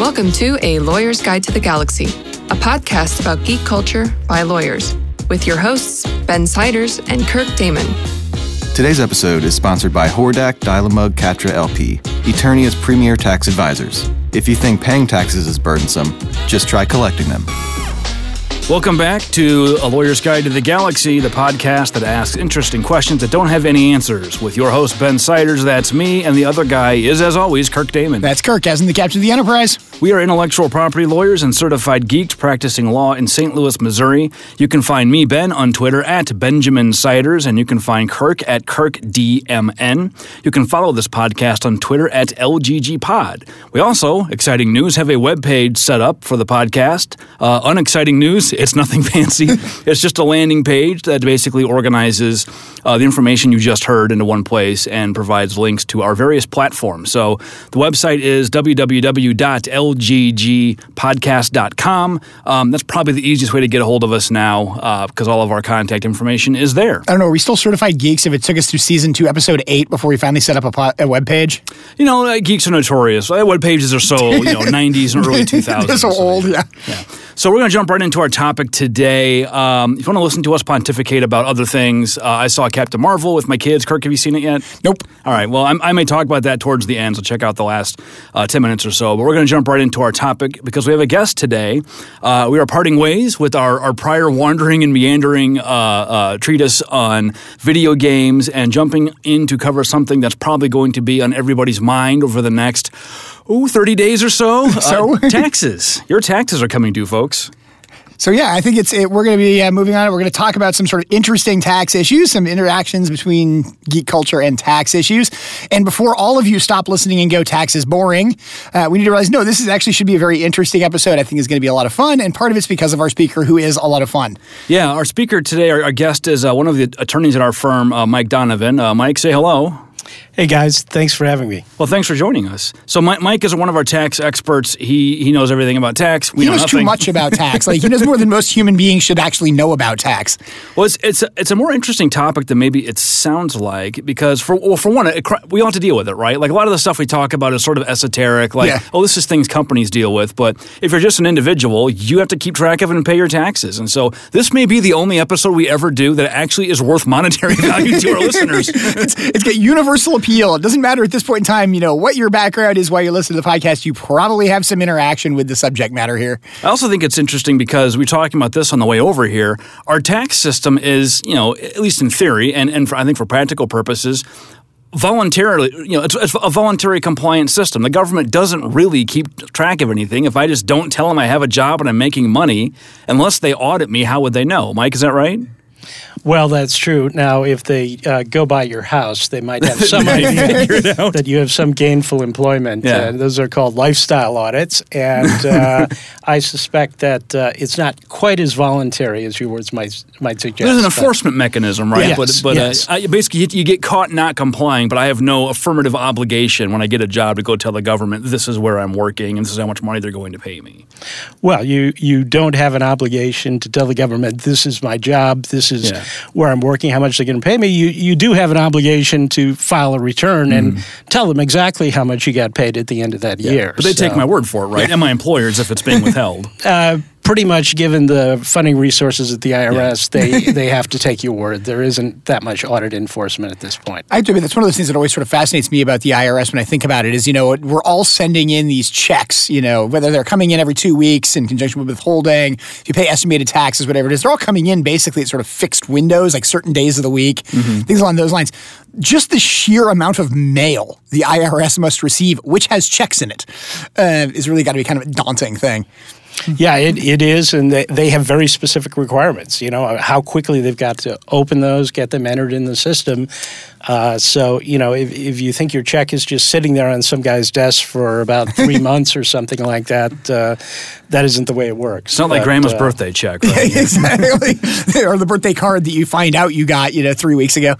Welcome to A Lawyer's Guide to the Galaxy, a podcast about geek culture by lawyers, with your hosts, Ben Siders and Kirk Damman. Today's episode is sponsored by Hordak Dialemug Catra LP, Eternia's premier tax advisors. If you think paying taxes is burdensome, just try collecting them. Welcome back to A Lawyer's Guide to the Galaxy, the podcast that asks interesting questions that don't have any answers. With your host, Ben Siders, that's me, and the other guy is, as always, Kirk Damman. That's Kirk, as in the captain of the Enterprise. We are intellectual property lawyers and certified geeks practicing law in St. Louis, Missouri. You can find me, Ben, on Twitter at Benjamin Siders, and you can find Kirk at KirkDMN. You can follow this podcast on Twitter at LGGPod. We also, exciting news, have a web page set up for the podcast. Uh, unexciting news, it's nothing fancy. it's just a landing page that basically organizes uh, the information you just heard into one place and provides links to our various platforms. So the website is www.lggpodcast.com. Um, that's probably the easiest way to get a hold of us now because uh, all of our contact information is there. I don't know. Are we still certified geeks if it took us through season two, episode eight before we finally set up a, po- a web page? You know, uh, geeks are notorious. Web pages are so, you know, 90s and early 2000s. They're so old, yeah. yeah. So we're going to jump right into our topic today. Um, if you want to listen to us pontificate about other things, uh, I saw Captain Marvel with my kids. Kirk, have you seen it yet? Nope. All right. Well, I'm, i may talk about that towards the end, so check out the last uh, 10 minutes or so. But we're going to jump right into our topic because we have a guest today. Uh, we are parting ways with our, our prior wandering and meandering uh, uh, treatise on video games and jumping in to cover something that's probably going to be on everybody's mind over the next ooh, 30 days or so. so? Uh, taxes. Your taxes are coming due, folks. So yeah, I think it's it, we're going to be uh, moving on. We're going to talk about some sort of interesting tax issues, some interactions between geek culture and tax issues. And before all of you stop listening and go, tax is boring, uh, we need to realize no, this is actually should be a very interesting episode. I think is going to be a lot of fun, and part of it's because of our speaker, who is a lot of fun. Yeah, our speaker today, our, our guest is uh, one of the attorneys at our firm, uh, Mike Donovan. Uh, Mike, say hello. Hey guys, thanks for having me. Well, thanks for joining us. So Mike is one of our tax experts. He he knows everything about tax. We he know knows nothing. too much about tax. Like he knows more than most human beings should actually know about tax. Well, it's it's a, it's a more interesting topic than maybe it sounds like because for well, for one, it, we all have to deal with it, right? Like a lot of the stuff we talk about is sort of esoteric. Like, yeah. oh, this is things companies deal with. But if you're just an individual, you have to keep track of it and pay your taxes. And so this may be the only episode we ever do that actually is worth monetary value to our listeners. It's, it's got universal appeal. It doesn't matter at this point in time, you know, what your background is while you listen to the podcast, you probably have some interaction with the subject matter here. I also think it's interesting because we're talking about this on the way over here. Our tax system is, you know, at least in theory, and, and for, I think for practical purposes, voluntarily, you know, it's, it's, a voluntary compliance system. The government doesn't really keep track of anything. If I just don't tell them I have a job and I'm making money, unless they audit me, how would they know? Mike, is that right? Well, that's true. Now, if they uh, go by your house, they might have some idea that you have some gainful employment. Yeah. Uh, those are called lifestyle audits. And uh, I suspect that uh, it's not quite as voluntary as your words might, might suggest. There's an enforcement mechanism, right? Yes, but but yes. I, basically, you get caught not complying, but I have no affirmative obligation when I get a job to go tell the government this is where I'm working and this is how much money they're going to pay me. Well, you, you don't have an obligation to tell the government this is my job, this is Yeah. Where I'm working, how much they're going to pay me. You, you do have an obligation to file a return and tell them exactly how much you got paid at the end of that year. But they take my word for it, right? And my employers if it's being withheld. Uh, pretty much given the funding resources at the IRS, they, they have to take your word. There isn't that much audit enforcement at this point. I have to admit, that's one of those things that always sort of fascinates me about the IRS when I think about it is, you know, we're all sending in these checks, you know, whether they're coming in every two weeks in conjunction with withholding, if you pay estimated taxes, whatever it is, they're all coming in basically at sort of fixed windows, like certain days of the week, things along those lines. Just the sheer amount of mail the IRS must receive, which has checks in it, uh, is really got to be kind of a daunting thing. Yeah, it, it is, and they, they have very specific requirements. You know how quickly they've got to open those, get them entered in the system. Uh, so you know, if, if you think your check is just sitting there on some guy's desk for about three months or something like that, uh, that isn't the way it works. It's not like grandma's uh, birthday check, right? exactly. or the birthday card that you find out you got, you know, three weeks ago.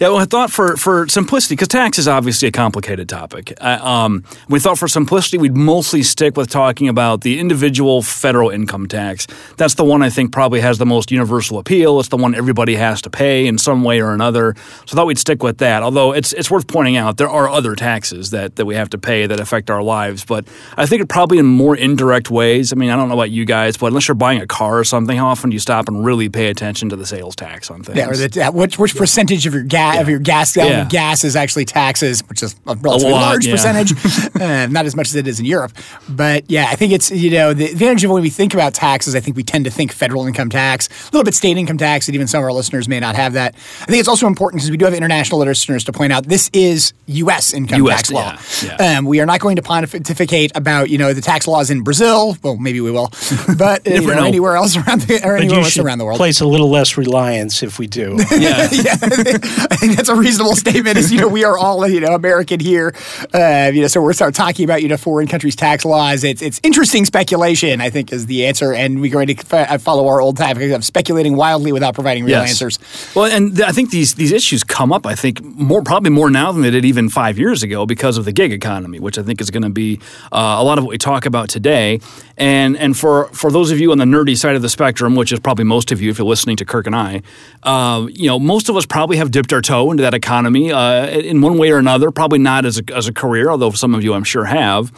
Yeah, well, I thought for, for simplicity, because tax is obviously a complicated topic. Um, we thought for simplicity, we'd mostly stick with talking about the individual federal income tax. That's the one I think probably has the most universal appeal. It's the one everybody has to pay in some way or another. So I thought we'd stick with that. Although it's it's worth pointing out there are other taxes that, that we have to pay that affect our lives. But I think it probably in more indirect ways. I mean, I don't know about you guys, but unless you're buying a car or something, how often do you stop and really pay attention to the sales tax on things? Yeah, or the, which which percentage of your gas of your gas gallon Yeah. of gas is actually taxes, which is a relatively lot, large yeah. percentage, uh, not as much as it is in Europe. But yeah, I think it's you know the advantage of when we think about taxes, I think we tend to think federal income tax, a little bit state income tax, and even some of our listeners may not have that. I think it's also important because we do have international listeners to point out this is U.S. income US, tax law. yeah, yeah. Um, we are not going to pontificate about you know the tax laws in Brazil. Well, maybe we will, but uh, you Never know, know. anywhere else around the, or But anywhere else around the world. place a little less reliance if we do. Yeah. yeah, I think that's a reasonable statement. Is you know we are all you know American here, uh, you know, so we're start talking about you know foreign countries' tax laws. It's it's interesting speculation. I think is the answer, and we're going to f- uh, follow our old tactic of speculating wildly without providing real Yes. answers. Well, and th- I think these these issues come up. I think more probably more now than they did even five years ago because of the gig economy, which I think is going to be uh, a lot of what we talk about today. And and for for those of you on the nerdy side of the spectrum, which is probably most of you if you're listening to Kirk and I, uh, you know, most of us probably have dipped our toe into that economy uh, in one way or another. Probably not as a, as a career, although some of you I'm sure have.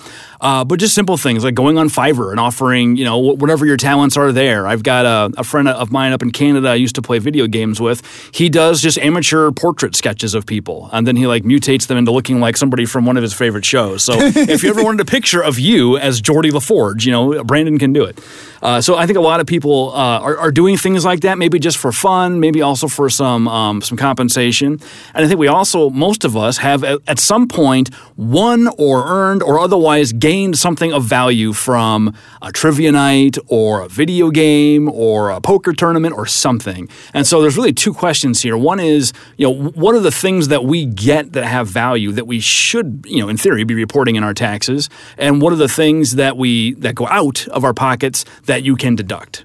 Uh, but just simple things like going on Fiverr and offering, you know, whatever your talents are there. I've got a, a friend of mine up in Canada I used to play video games with. He does just amateur portrait sketches of people, and then he like mutates them into looking like somebody from one of his favorite shows. So if you ever wanted a picture of you as Geordi La Forge, you know, Brandon can do it. Uh, so I think a lot of people uh, are, are doing things like that, maybe just for fun, maybe also for some um, some compensation. And I think we also, most of us, have at, at some point won or earned or otherwise gained something of value from a trivia night or a video game or a poker tournament or something. And so there's really two questions here. One is, you know, what are the things that we get that have value that we should, you know, in theory, be reporting in our taxes, and what are the things that we that go out of our pockets that you can deduct?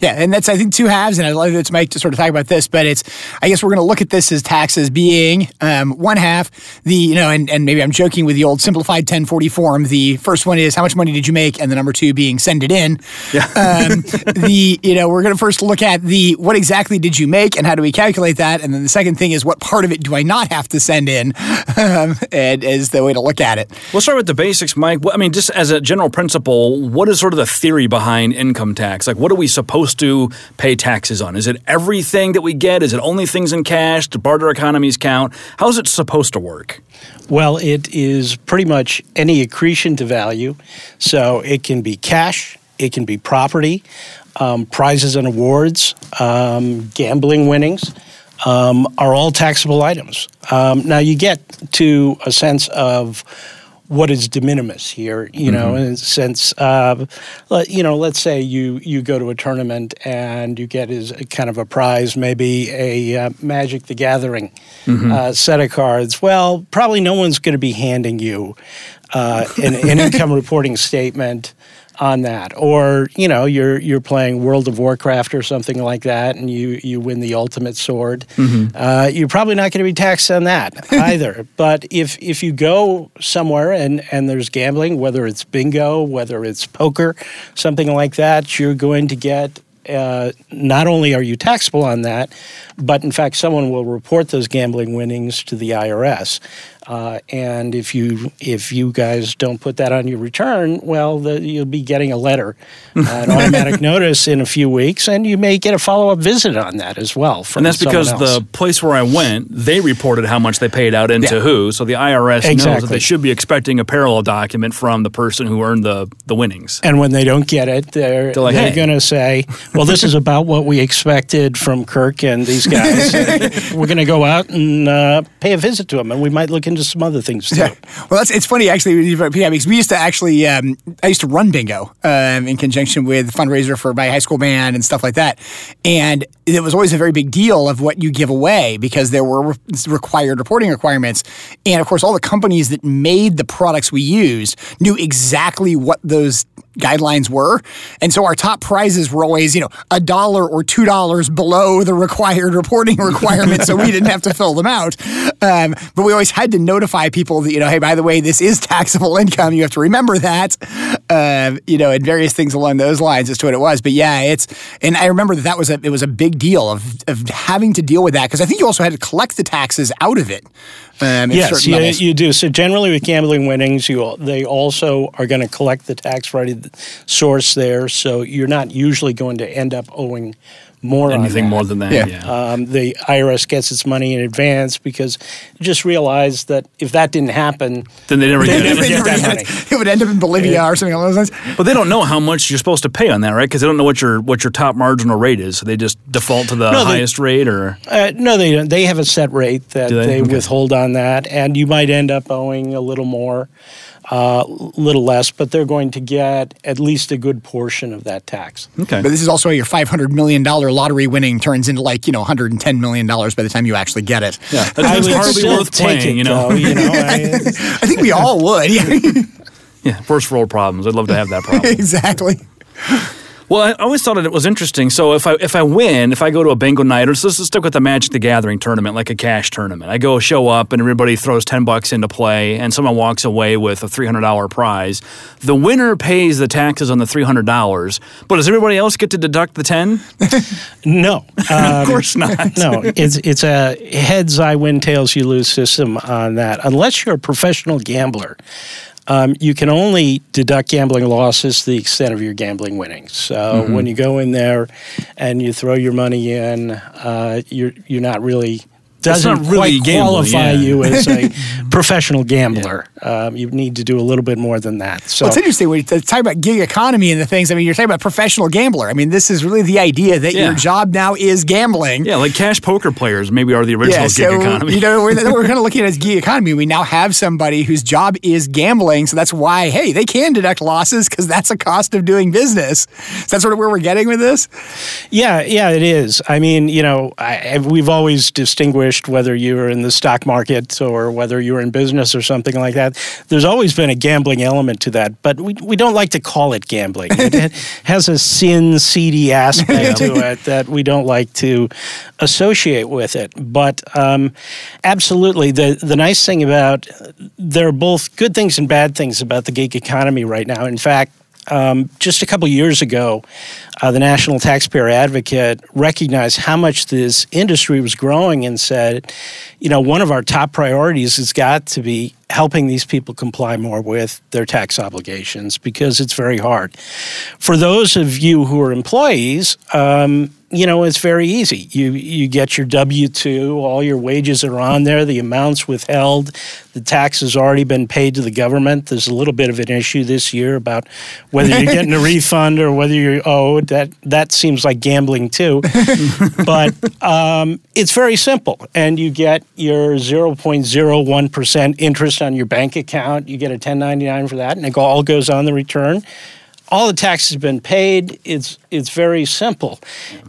Yeah, and that's I think two halves, and I'd love it's Mike to sort of talk about this, but it's I guess we're going to look at this as taxes being um, one half the you know, and, and maybe I'm joking with the old simplified 1040 form. The first one is how much money did you make, and the number two being send it in. Yeah. Um, the you know we're going to first look at the what exactly did you make, and how do we calculate that, and then the second thing is what part of it do I not have to send in, um, and is the way to look at it. We'll start with the basics, Mike. What- I mean, just as a general principle, what is sort of the theory behind income tax? Like, what are we supposed to pay taxes on? Is it everything that we get? Is it only things in cash? Do barter economies count? How is it supposed to work? Well, it is pretty much any accretion to value. So it can be cash, it can be property, um, prizes and awards, um, gambling winnings. Um, are all taxable items. Um, now you get to a sense of what is de minimis here, you know, in a sense, uh, let- you know, let's say you you go to a tournament and you get as a kind of a prize, maybe a uh, Magic the Gathering uh, set of cards. Well, probably no one's going to be handing you uh, an, an income reporting statement on that, or you know, you're you're playing World of Warcraft or something like that, and you you win the ultimate sword. Uh, you're probably not going to be taxed on that either. But if if you go somewhere and and there's gambling, whether it's bingo, whether it's poker, something like that, you're going to get. Uh, not only are you taxable on that, but in fact, someone will report those gambling winnings to the IRS. Uh, and if you if you guys don't put that on your return, well, the, you'll be getting a letter, uh, an automatic notice in a few weeks, and you may get a follow up visit on that as well. From And that's because else. the place where I went, they reported how much they paid out into Yeah. who. So the IRS knows that they should be expecting a parallel document from the person who earned the, the winnings. And when they don't get it, they're, They're like, they're "Hey." going to say, well, this is about what we expected from Kirk and these guys. And we're going to go out and uh, pay a visit to them, and we might look into some other things too. Yeah. Well, that's it's funny actually. Yeah, because we used to actually, um, I used to run bingo um, in conjunction with fundraiser for my high school band and stuff like that, and it was always a very big deal of what you give away because there were re- required reporting requirements, and of course, all the companies that made the products we used knew exactly what those guidelines were. And so our top prizes were always, you know, a dollar or two dollars below the required reporting requirement, so we didn't have to fill them out. Um, but we always had to notify people that, you know, hey, by the way, this is taxable income. You have to remember that, uh, you know, and various things along those lines as to what it was. But yeah, it's, and I remember that that was a, it was a big deal of, of having to deal with that because I think you also had to collect the taxes out of it. Um, yes, you, you, do. So generally with gambling winnings, you they also are going to collect the tax ready source there. So you're not usually going to end up owing more anything more than that. Yeah. yeah. Um, the IRS gets its money in advance because just realized that if that didn't happen, then they never, they get, never get that money. It would end up in Bolivia yeah. or something along those lines. But they don't know how much you're supposed to pay on that, right? Because they don't know what your what your top marginal rate is. So they just default to the no, highest they, rate, or uh, no, they don't. They have a set rate that they, they okay. withhold on that, and you might end up owing a little more a uh, little less, but they're going to get at least a good portion of that tax. Okay. But this is also how your $500 million lottery winning turns into like, you know, $110 million by the time you actually get it. Yeah. That's I would hardly worth playing, it, you know. Though, you know I, I, think we all would. yeah, first world problems. I'd love to have that problem. exactly. Well, I always thought it was interesting. So if I if I win, if I go to a bingo night, or so let's stick with the Magic the Gathering tournament, like a cash tournament. I go show up, and everybody throws ten bucks into play, and someone walks away with a three hundred dollar prize. The winner pays the taxes on the three hundred dollars, but does everybody else get to deduct the ten? no, um, of course not. no, it's it's a heads I win, tails you lose system on that. Unless you're a professional gambler um, you can only deduct gambling losses to the extent of your gambling winnings. So mm-hmm. when you go in there and you throw your money in, uh, you're you're not really doesn't really quite qualify yeah. you as a professional gambler. Yeah. Um, you need to do a little bit more than that. So well, it's interesting when you talk about gig economy and the things. I mean, you're talking about professional gambler. I mean, this is really the idea that yeah. your job now is gambling. Yeah, like cash poker players maybe are the original yeah, so, gig economy. You know, we're, we're kind of looking at as gig economy. We now have somebody whose job is gambling, so that's why hey, they can deduct losses because that's a cost of doing business. Is that sort of where we're getting with this? Yeah, yeah, it is. I mean, you know, I, we've always distinguished whether you're in the stock market or whether you're in business or something like that. There's always been a gambling element to that, but we, we don't like to call it gambling. It has a sin, seedy aspect to it that we don't like to associate with it. But um, absolutely, the, the nice thing about there are both good things and bad things about the gig economy right now. In fact, um, just a couple years ago, uh, the National Taxpayer Advocate recognized how much this industry was growing and said, you know, one of our top priorities has got to be helping these people comply more with their tax obligations because it's very hard. For those of you who are employees, um, you know, it's very easy. You you get your W two, all your wages are on there, the amounts withheld, the tax has already been paid to the government. There's a little bit of an issue this year about whether you're getting a refund or whether you're owed. That that seems like gambling too, but um, it's very simple, and you get your 0.01 percent interest on your bank account. You get a 1099 for that, and it all goes on the return all the taxes have been paid. It's it's very simple.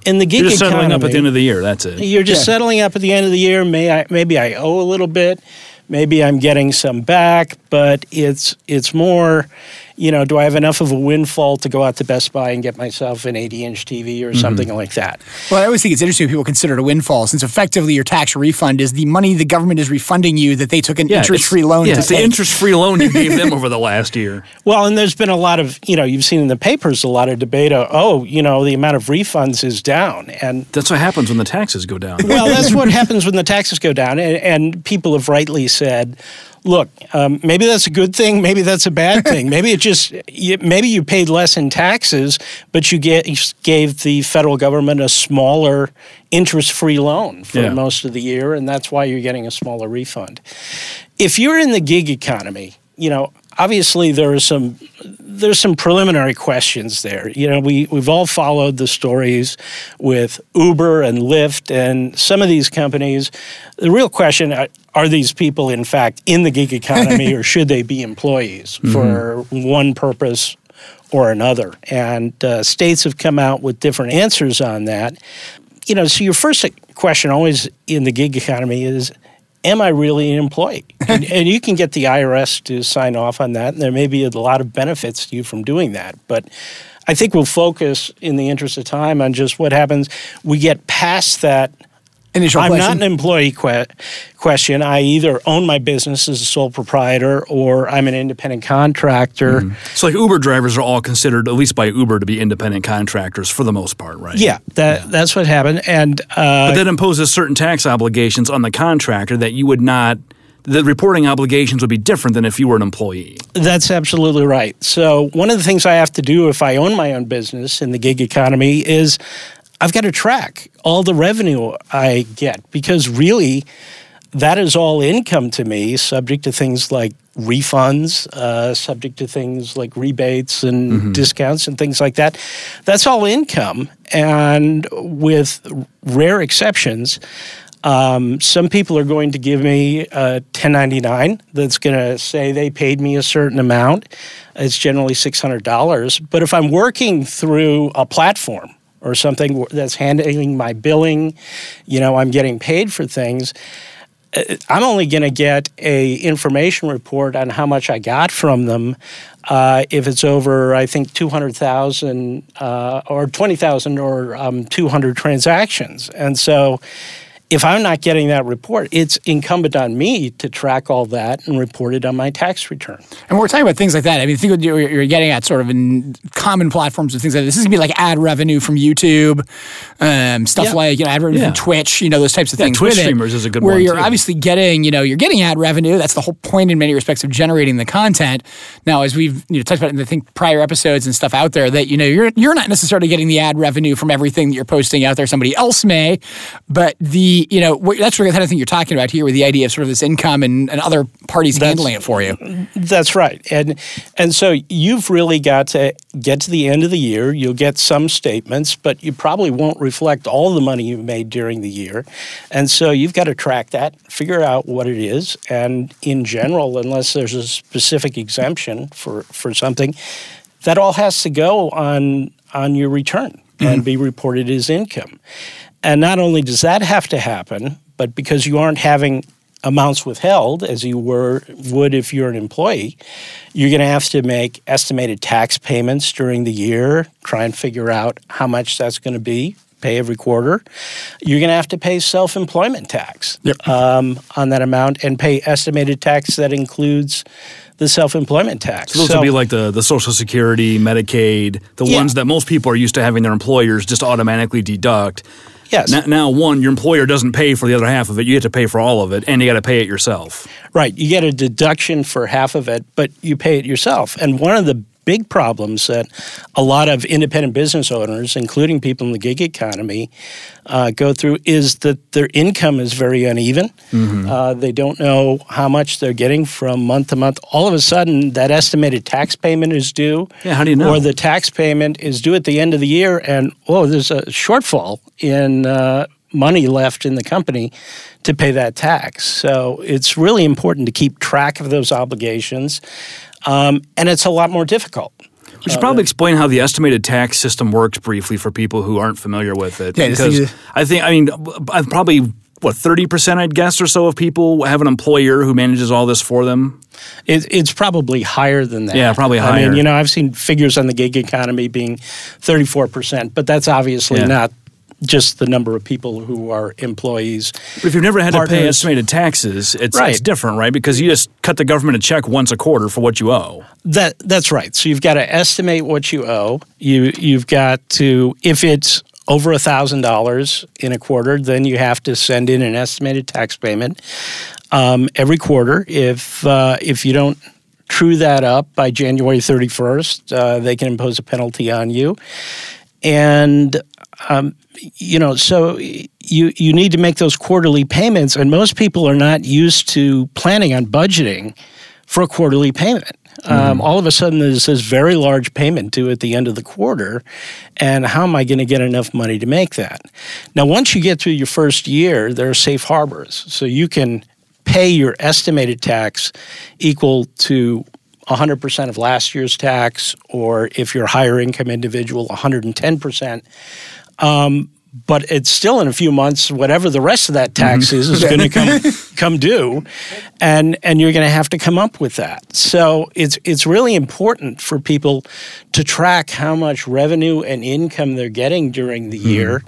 In the gig you're just economy, settling up at the end of the year. That's it. You're just yeah. settling up at the end of the year. May I maybe I owe a little bit, maybe I'm getting some back, but it's it's more you know, do I have enough of a windfall to go out to Best Buy and get myself an 80 inch TV or mm-hmm. something like that? Well, I always think it's interesting when people consider it a windfall, since effectively your tax refund is the money the government is refunding you that they took an yeah, interest free loan yeah, to it's the interest free loan you gave them over the last year. Well, and there's been a lot of, you know, you've seen in the papers a lot of debate. Of, oh, you know, the amount of refunds is down, and that's what happens when the taxes go down. well, that's what happens when the taxes go down, and, and people have rightly said look, um, maybe that's a good thing, maybe that's a bad thing. maybe it just maybe you paid less in taxes, but you get you gave the federal government a smaller interest-free loan for yeah. most of the year, and that's why you're getting a smaller refund. If you're in the gig economy, you know obviously there are some there's some preliminary questions there. You know, we we've all followed the stories with Uber and Lyft and some of these companies. The real question are these people in fact in the gig economy or should they be employees mm-hmm. for one purpose or another? And uh, states have come out with different answers on that. You know, so your first question always in the gig economy is am I really an employee? and, and, you can get the IRS to sign off on that, and there may be a lot of benefits to you from doing that. But I think we'll focus, in the interest of time, on just what happens. We get past that initial I'm question. not an employee que- question. I either own my business as a sole proprietor or I'm an independent contractor. Mm. So, like Uber drivers are all considered, at least by Uber, to be independent contractors for the most part, right? Yeah, that, yeah. that's what happened. And uh, but that imposes certain tax obligations on the contractor that you would not. The reporting obligations would be different than if you were an employee. That's absolutely right. So, one of the things I have to do if I own my own business in the gig economy is I've got to track all the revenue I get because really that is all income to me, subject to things like refunds, uh, subject to things like rebates and mm-hmm. discounts and things like that. That's all income. And with rare exceptions, um, some people are going to give me a 1099 that's going to say they paid me a certain amount. It's generally $600. But if I'm working through a platform, or something that's handling my billing, you know, I'm getting paid for things. Uh, I'm only going to get a information report on how much I got from them uh, if it's over, I think, 200,000 uh, or 20,000 or um, 200 transactions. And so if I'm not getting that report, it's incumbent on me to track all that and report it on my tax return. And we're talking about things like that. I mean, think what you're getting at sort of in common platforms and things like this. This is gonna be like ad revenue from YouTube, um, stuff yeah. like you know ad revenue yeah. from Twitch, you know those types of yeah, things. Twitch streamers is a good where one. Where you're too. obviously getting, you know, you're getting ad revenue. That's the whole point in many respects of generating the content. Now, as we've you know talked about in I think prior episodes and stuff out there, that you know you're you're not necessarily getting the ad revenue from everything that you're posting out there. Somebody else may, but the you know that's the kind of thing you're talking about here with the idea of sort of this income and, and other parties that's, handling it for you. That's right. And and so you've really got to get to the end of the year. You'll get some statements, but you probably won't reflect all the money you've made during the year. And so you've got to track that, figure out what it is, and in general, unless there's a specific exemption for, for something, that all has to go on on your return mm-hmm. and be reported as income. And not only does that have to happen, but because you aren't having amounts withheld as you were would if you're an employee, you're going to have to make estimated tax payments during the year, try and figure out how much that's going to be, pay every quarter. You're going to have to pay self-employment tax yep. um, on that amount and pay estimated tax that includes the self-employment tax. So those so, would be like the, the Social Security, Medicaid, the yeah. ones that most people are used to having their employers just automatically deduct. Yes. Now, now, one, your employer doesn't pay for the other half of it. You have to pay for all of it, and you got to pay it yourself. Right. You get a deduction for half of it, but you pay it yourself. And one of the big problems that a lot of independent business owners, including people in the gig economy, uh, go through is that their income is very uneven. Mm-hmm. Uh, they don't know how much they're getting from month to month. All of a sudden, that estimated tax payment is due. Yeah, how do you know? Or the tax payment is due at the end of the year, and oh, there's a shortfall in. Uh, money left in the company to pay that tax. So it's really important to keep track of those obligations um, and it's a lot more difficult. We should uh, probably explain how the estimated tax system works briefly for people who aren't familiar with it. Yeah, because I think, I mean, I've probably what thirty percent, I'd guess, or so of people have an employer who manages all this for them. It, it's probably higher than that. Yeah, probably higher. I mean, you know, I've seen figures on the gig economy being thirty-four percent, but that's obviously yeah. not just the number of people who are employees. But if you've never had partners. to pay estimated taxes, it's, right. it's different, right? Because you just cut the government a check once a quarter for what you owe. That that's right. So you've got to estimate what you owe. You you've got to if it's over thousand dollars in a quarter, then you have to send in an estimated tax payment um, every quarter. If uh, if you don't true that up by January 31st, uh, they can impose a penalty on you. And um, you know, so you you need to make those quarterly payments, and most people are not used to planning on budgeting for a quarterly payment. Um, mm-hmm. all of a sudden, there's this very large payment due at the end of the quarter, and how am I going to get enough money to make that? Now, once you get through your first year, there are safe harbors, so you can pay your estimated tax equal to 100% of last year's tax, or if you're a higher income individual, 110%. Um, but it's still in a few months. Whatever the rest of that tax is is going to come come due, and and you're going to have to come up with that. So it's it's really important for people to track how much revenue and income they're getting during the year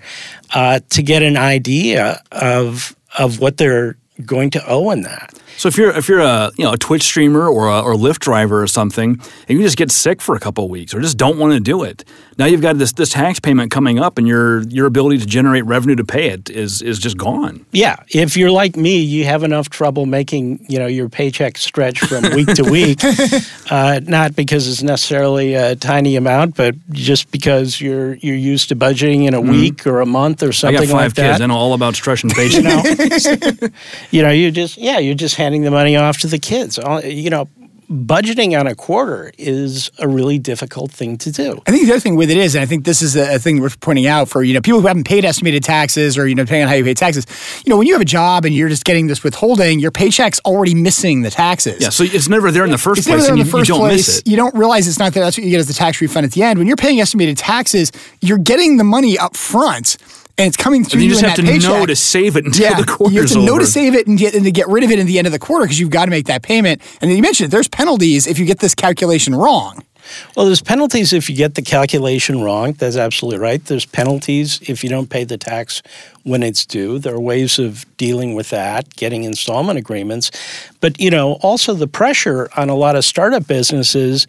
uh, to get an idea of of what they're going to owe in that. So if you're if you're a you know a Twitch streamer or a, or Lyft driver or something, and you just get sick for a couple of weeks or just don't want to do it, now you've got this this tax payment coming up, and your your ability to generate revenue to pay it is is just gone. Yeah, if you're like me, you have enough trouble making you know your paycheck stretch from week to week, uh, not because it's necessarily a tiny amount, but just because you're you're used to budgeting in a week or a month or something. I got five like kids. that. I know all about stretching paychecks. you know, you just yeah, you're just handing the money off to the kids. You know, budgeting on a quarter is a really difficult thing to do. I think the other thing with it is, and I think this is a, a thing worth pointing out for you know people who haven't paid estimated taxes or you know depending on how you pay taxes, you know when you have a job and you're just getting this withholding, your paycheck's already missing the taxes. yeah, so it's never there in the first It's place, never there and in you, the you don't place. miss it. You don't realize it's not there. That's what you get as the tax refund at the end. When you're paying estimated taxes, you're getting the money up front, and it's coming through And you you just in have that to paycheck. know to save it until yeah, the quarter's you have to over. know to save it and get and to get rid of it at the end of the quarter because you've got to make that payment. And then you mentioned it, there's penalties if you get this calculation wrong. Well, there's penalties if you get the calculation wrong. That's absolutely right. There's penalties if you don't pay the tax when it's due. There are ways of dealing with that, getting installment agreements. But, you know, also the pressure on a lot of startup businesses,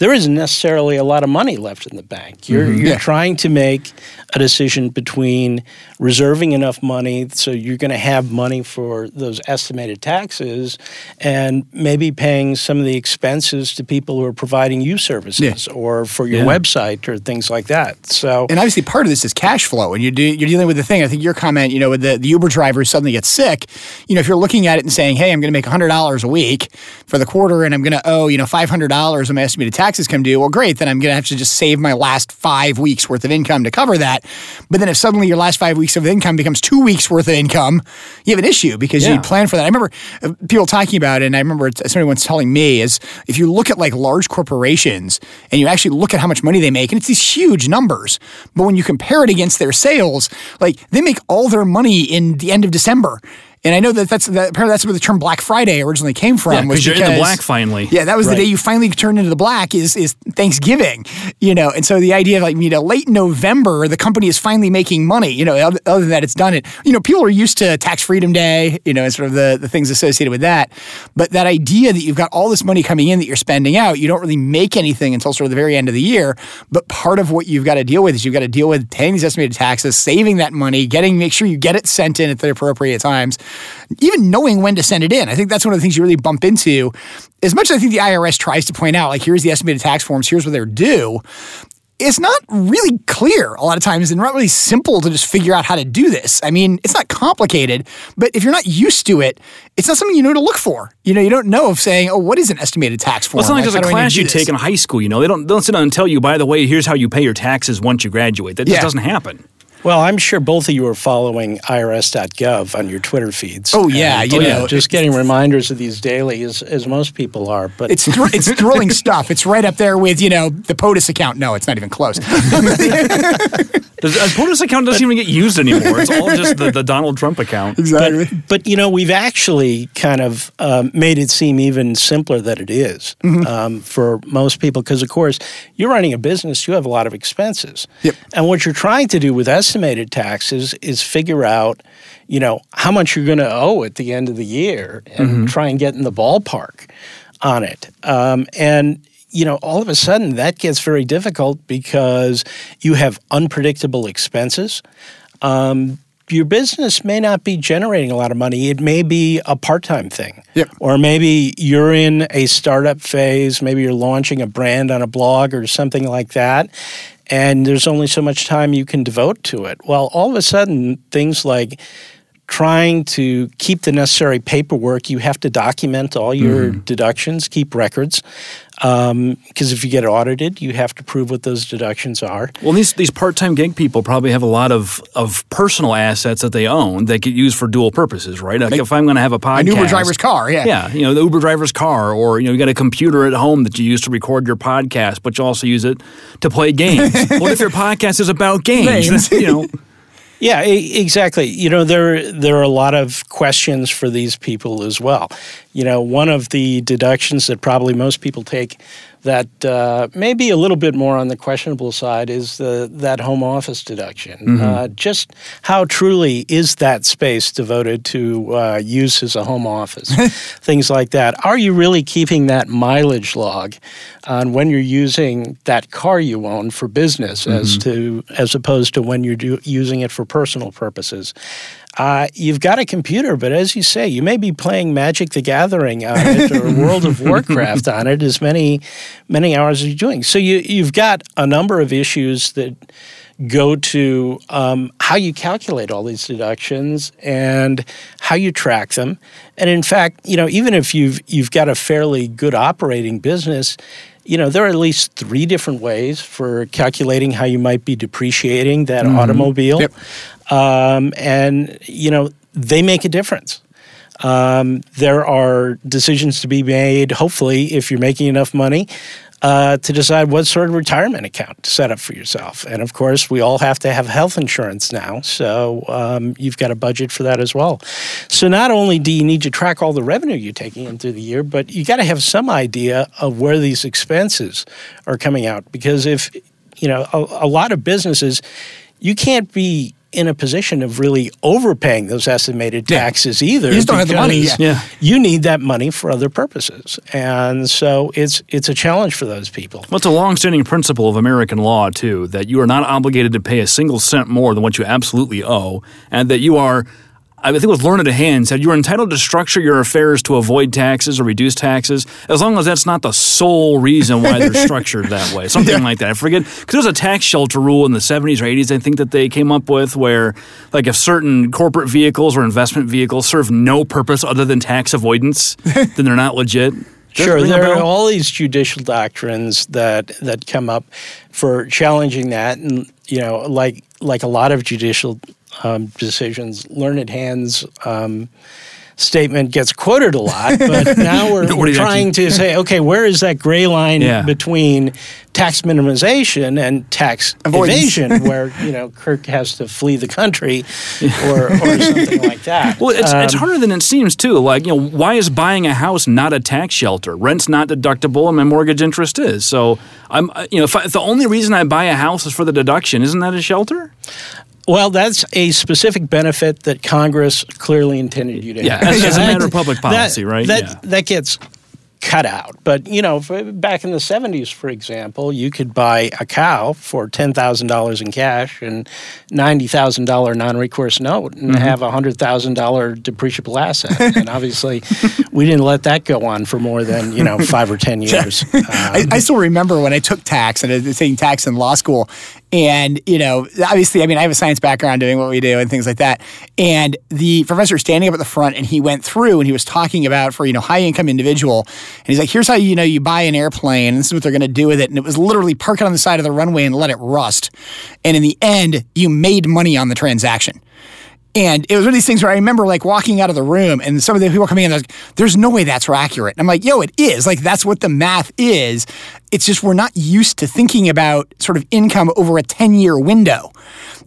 there isn't necessarily a lot of money left in the bank. You're, mm-hmm. you're Yeah. trying to make a decision between reserving enough money so you're going to have money for those estimated taxes and maybe paying some of the expenses to people who are providing you services or for your Yeah. website or things like that. So And obviously, part of this is cash flow. And you do, you're dealing with the thing. I think your comment, you know, with the, the Uber driver who suddenly gets sick, you know, if you're looking at it and saying, hey, I'm going to make $100 a week for the quarter and I'm going to owe, you know, $500 when my estimated taxes come due, well, great. Then I'm going to have to just save my last five weeks worth of income to cover that. But then if suddenly your last five weeks of income becomes two weeks worth of income, you have an issue because Yeah. you plan for that. I remember uh, people talking about it, and I remember somebody once telling me is if you look at like large corporations and you actually look at how much money they make, and it's these huge numbers, but when you compare it against their sales, like they make all their money in the end of December. And I know that that's that, apparently that's where the term Black Friday originally came from. Yeah, was you're in the black finally. Yeah, that was Right. the day you finally turned into the black is is Thanksgiving, you know. And so the idea of like you know late November, the company is finally making money. You know, other, other than that, it's done it. You know, people are used to Tax Freedom Day, you know, and sort of the the things associated with that. But that idea that you've got all this money coming in that you're spending out, you don't really make anything until sort of the very end of the year. But part of what you've got to deal with is you've got to deal with paying these estimated taxes, saving that money, getting make sure you get it sent in at the appropriate times, even knowing when to send it in. I think that's one of the things you really bump into. As much as I think the IRS tries to point out, like here's the estimated tax forms, here's what they're due. It's not really clear a lot of times and not really simple to just figure out how to do this. I mean, it's not complicated, but if you're not used to it, it's not something you know to look for. You know, you don't know of saying, oh, what is an estimated tax form? Well, it's not like there's a do I need to class you this? take in high school. You know, they don't they don't sit down and tell you. By the way, here's how you pay your taxes once you graduate. That just Yeah. doesn't happen. Well, I'm sure both of you are following irs.gov on your Twitter feeds. Oh, yeah, And, you uh, know, just getting reminders of these daily as, as most people are. But It's thr- it's thrilling stuff. It's right up there with you know the POTUS account. No, it's not even close. The uh, POTUS account doesn't even get used anymore. It's all just the, the Donald Trump account. exactly. but you know, we've actually kind of um, made it seem even simpler than it is, Mm-hmm. um, for most people. Because of course, you're running a business, you have a lot of expenses, Yep. and what you're trying to do with estimated taxes is figure out, you know, how much you're going to owe at the end of the year, and Mm-hmm. try and get in the ballpark on it. Um, and you know, all of a sudden that gets very difficult because you have unpredictable expenses. Um, your business may not be generating a lot of money. It may be a part time thing. Yep. Or maybe you're in a startup phase. Maybe you're launching a brand on a blog or something like that. And there's only so much time you can devote to it. Well, all of a sudden, things like trying to keep the necessary paperwork, you have to document all your mm-hmm. deductions, keep records. Um, because if you get audited, you have to prove what those deductions are. Well, these these part time gig people probably have a lot of, of personal assets that they own that get used for dual purposes, right? Like if I'm going to have a podcast, An Uber driver's car, yeah. yeah, you know, the Uber driver's car, or you know, you got a computer at home that you use to record your podcast, but you also use it to play games. what if your podcast is about games? Games. you know, Yeah, exactly. You know, there there are a lot of questions for these people as well. You know, one of the deductions that probably most people take that uh, may be a little bit more on the questionable side is the, that home office deduction. Mm-hmm. Uh, just how truly is that space devoted to uh, use as a home office? Things like that. Are you really keeping that mileage log on when you're using that car you own for business mm-hmm. as to as opposed to when you're do, using it for personal purposes? Uh, you've got a computer, but as you say, you may be playing Magic the Gathering on it or World of Warcraft on it as many many hours as you're doing. So you you've got a number of issues that go to um, how you calculate all these deductions and how you track them. And in fact, you know, even if you've you've got a fairly good operating business, you know, there are at least three different ways for calculating how you might be depreciating that mm-hmm. automobile. Yep. Um, and, you know, they make a difference. Um, there are decisions to be made, hopefully, if you're making enough money, uh, to decide what sort of retirement account to set up for yourself. And of course, we all have to have health insurance now. So um, you've got a budget for that as well. So not only do you need to track all the revenue you're taking in through the year, but you got to have some idea of where these expenses are coming out. Because if, you know, a, a lot of businesses, you can't be in a position of really overpaying those estimated taxes yeah. either. You just don't have the money. Yeah. You need that money for other purposes. And so it's it's a challenge for those people. Well, it's a longstanding principle of American law, too, that you are not obligated to pay a single cent more than what you absolutely owe, and that you are I think it was Learned a Hand said you're entitled to structure your affairs to avoid taxes or reduce taxes as long as that's not the sole reason why they're structured that way. Something yeah. like that. I forget because there was a tax shelter rule in the 70s or 80s I think that they came up with where like if certain corporate vehicles or investment vehicles serve no purpose other than tax avoidance, then they're not legit. Sure, there are all these judicial doctrines that that come up for challenging that, and you know, like like a lot of judicial um, decisions. Learned Hands um, statement gets quoted a lot, but now we're, we're trying to say, okay, where is that gray line yeah. between tax minimization and tax Avoidance. evasion, where you know Kirk has to flee the country or, or something like that. Well, it's, um, it's harder than it seems too. Like you know, why is buying a house not a tax shelter? Rent's not deductible, and my mortgage interest is. So I'm you know, if, I, if the only reason I buy a house is for the deduction, isn't that a shelter? Well, that's a specific benefit that Congress clearly intended you to yeah, have. Yeah, as a matter of public policy, that, right? That, yeah. that gets cut out. But you know, back in the '70s, for example, you could buy a cow for ten thousand dollars in cash and ninety thousand dollar non-recourse note, and mm-hmm. have a hundred thousand dollar depreciable asset. and obviously, we didn't let that go on for more than you know five or ten years. Um, I, I, still remember when I took tax and I was taking tax in law school, and, you know, obviously, I mean, I have a science background doing what we do and things like that. And the professor was standing up at the front and he went through and he was talking about for, you know, high income individual. And he's like, here's how, you know, you buy an airplane and this is what they're going to do with it. And it was literally park it on the side of the runway and let it rust. And in the end, you made money on the transaction. And it was one of these things where I remember like walking out of the room and some of the people coming in, like, there's no way that's accurate. And I'm like, yo, it is. Like, that's what the math is. It's just we're not used to thinking about sort of income over a 10 year window.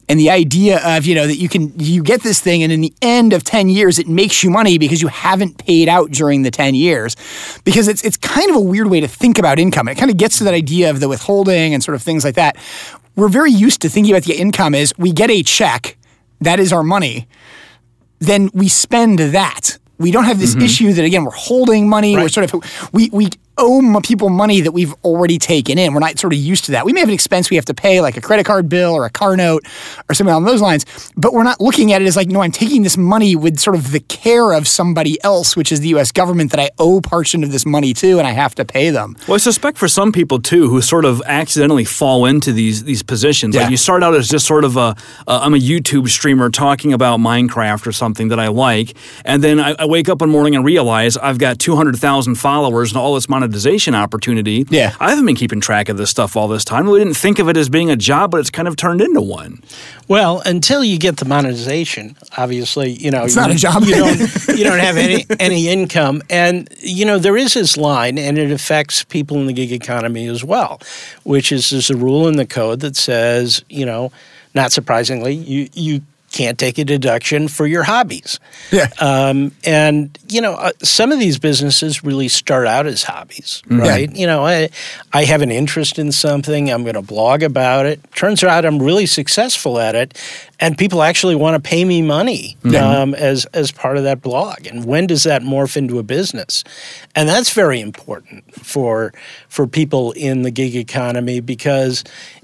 And the idea of, you know, that you can, you get this thing and in the end of 10 years, it makes you money because you haven't paid out during the 10 years. Because it's, it's kind of a weird way to think about income. It kind of gets to that idea of the withholding and sort of things like that. We're very used to thinking about the income as we get a check that is our money, then we spend that. We don't have this mm-hmm. issue that again we're holding money. Right. We're sort of we we owe people money that we've already taken in. We're not sort of used to that. We may have an expense we have to pay, like a credit card bill or a car note or something along those lines, but we're not looking at it as like, no, I'm taking this money with sort of the care of somebody else, which is the U.S. government that I owe portion of this money to, and I have to pay them. Well, I suspect for some people too, who sort of accidentally fall into these these positions. Yeah. Like you start out as just sort of a am a YouTube streamer talking about Minecraft or something that I like, and then I, I wake up one morning and realize I've got two hundred thousand followers and all this money monetization opportunity. Yeah. I haven't been keeping track of this stuff all this time. We didn't think of it as being a job, but it's kind of turned into one. Well, until you get the monetization, obviously, you know, it's not a job. you don't you don't have any any income, and you know there is this line, and it affects people in the gig economy as well, which is there's a rule in the code that says, you know, not surprisingly, you you can't take a deduction for your hobbies. Yeah. Um, and you know, uh, some of these businesses really start out as hobbies, right? You know, I I have an interest in something. I'm going to blog about it. Turns out I'm really successful at it, and people actually want to pay me money um, as as part of that blog. And when does that morph into a business? And that's very important for for people in the gig economy because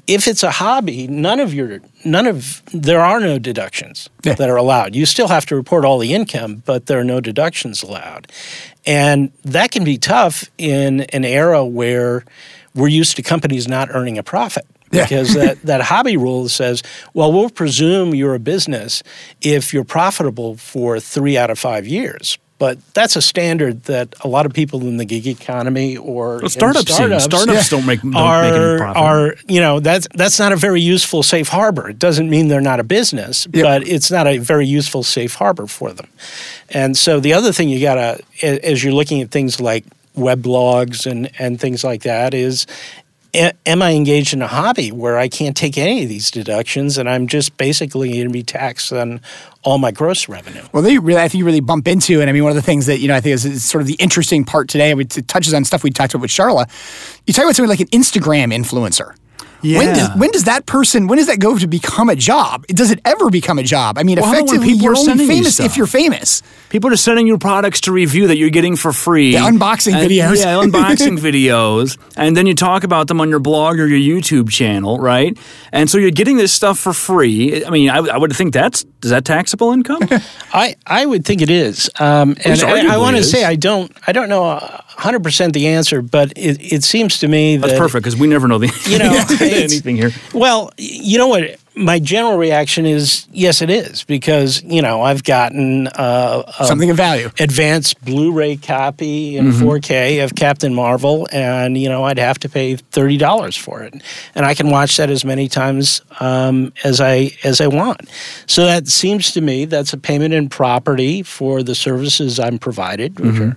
if it's a hobby, none of your none of there are no deductions Yeah. that are allowed. You still have to report all the income, but there are no deductions allowed. And that can be tough in an era where we're used to companies not earning a profit. Yeah. Because that, that hobby rule says, well, we'll presume you're a business if you're profitable for three out of five years. But that's a standard that a lot of people in the gig economy or in startups startups don't make- don't make any are, profit. are you know that's that's not a very useful safe harbor. It doesn't mean they're not a business, Yep. but it's not a very useful safe harbor for them. And so the other thing you gotta as you're looking at things like web blogs and and things like that is. Am I engaged in a hobby where I can't take any of these deductions and I'm just basically going to be taxed on all my gross revenue? Well, they really, I think you really bump into, and I mean, one of the things that you know, I think is, is sort of the interesting part today. It touches on stuff we talked about with Charla. You talk about something like an Instagram influencer. Yeah. When does when does that person when does that go to become a job? Does it ever become a job? I mean, well, effectively, you're only famous you if you're famous. People are sending you products to review that you're getting for free. The unboxing and, videos. Yeah, unboxing videos, and then you talk about them on your blog or your YouTube channel, right? And so you're getting this stuff for free. I mean, I, I would think that's is that taxable income? I I would think it is. Um, and I, I want to say I don't I don't know. Uh, 100% the answer, but it, it seems to me that. That's perfect because we never know the you know, anything here. Well, you know what? My general reaction is yes, it is because you know I've gotten uh, Something of value. advanced Blu-ray copy in 4K of Captain Marvel, and you know I'd have to pay thirty dollars for it, and I can watch that as many times um, as I as I want. So that seems to me that's a payment in property for the services I'm provided, which are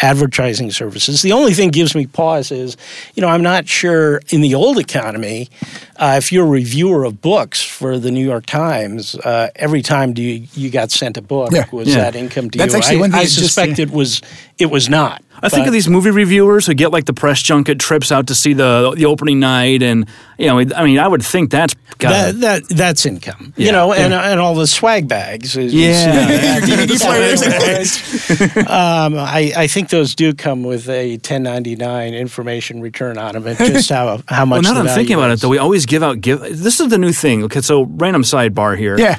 advertising services. The only thing gives me pause is, you know, I'm not sure in the old economy uh, if you're a reviewer of books for the New York Times, uh, every time do you, you got sent a book Yeah. was Yeah. that income to That's you? actually I, one thing I just- suspect yeah. it was it was not. I think of these movie reviewers who get like the press junket trips out to see the the opening night, and you know, I mean, I would think that's got that, that that's income, you Yeah. know, and and all the swag bags. Is, Yeah. um, I, I think those do come with a 1099 information return on them. and just how how much. Well, now the that I'm thinking value about it, though, we always give out give. This is the new thing. Okay, so random sidebar here. Yeah.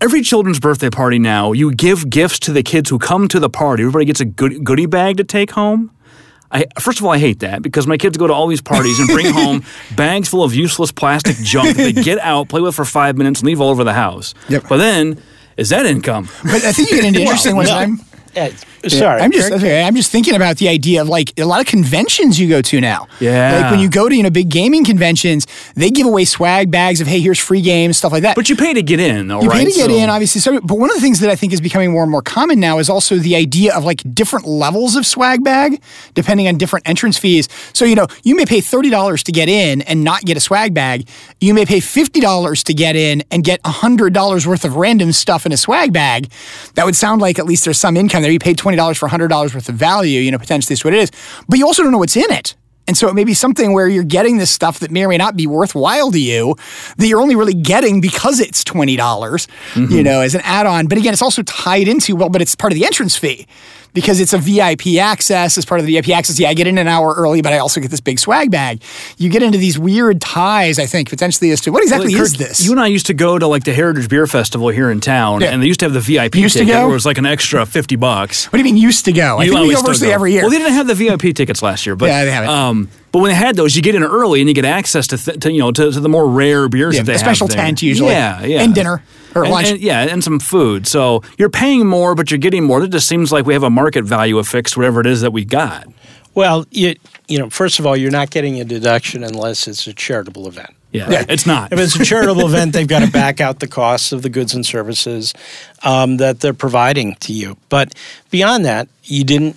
Every children's birthday party now, you give gifts to the kids who come to the party. Everybody gets a good, goodie bag to take home. I, first of all, I hate that because my kids go to all these parties and bring home bags full of useless plastic junk that they get out, play with for five minutes, and leave all over the house. Yep. But then, is that income? But I think you get into interesting one no. I'm Uh, sorry, I'm just okay, I'm just thinking about the idea of like a lot of conventions you go to now. Yeah. Like when you go to you know big gaming conventions, they give away swag bags of hey here's free games stuff like that. But you pay to get in, though, You right? pay to get So- in, obviously. So, but one of the things that I think is becoming more and more common now is also the idea of like different levels of swag bag, depending on different entrance fees. So, you know, you may pay thirty dollars to get in and not get a swag bag. You may pay fifty dollars to get in and get hundred dollars worth of random stuff in a swag bag. That would sound like at least there's some income there. You paid twenty dollars for hundred dollars worth of value. You know, potentially that's what it is. But you also don't know what's in it. And so it may be something where you're getting this stuff that may or may not be worthwhile to you that you're only really getting because it's $20, dollars you mm-hmm. know, as an add on. But again, it's also tied into, well, but it's part of the entrance fee because it's a VIP access. As part of the VIP access, yeah, I get in an hour early, but I also get this big swag bag. You get into these weird ties, I think, potentially as to what exactly Kirk, is this? You and I used to go to like the Heritage Beer Festival here in town, Yeah. and they used to have the VIP Used to ticket go? where it was like an extra fifty bucks. what do you mean used to go? I think we go virtually go. every year. Well, they didn't have the VIP tickets last year, but Yeah, they haven't. Um, but when they had those, you get in early and you get access to, th- to you know to, to the more rare beers Yeah, that they a have special there. tent usually. Yeah, yeah, And dinner or And- lunch. and- yeah, and some food. So you're paying more, but you're getting more. It just seems like we have a market value affixed to whatever it is that we got. Well, you you know, first of all, you're not getting a deduction unless it's a charitable event. Yeah, it's not. If it's a charitable event, they've got to back out the costs of the goods and services um, that they're providing to you. But beyond that, you didn't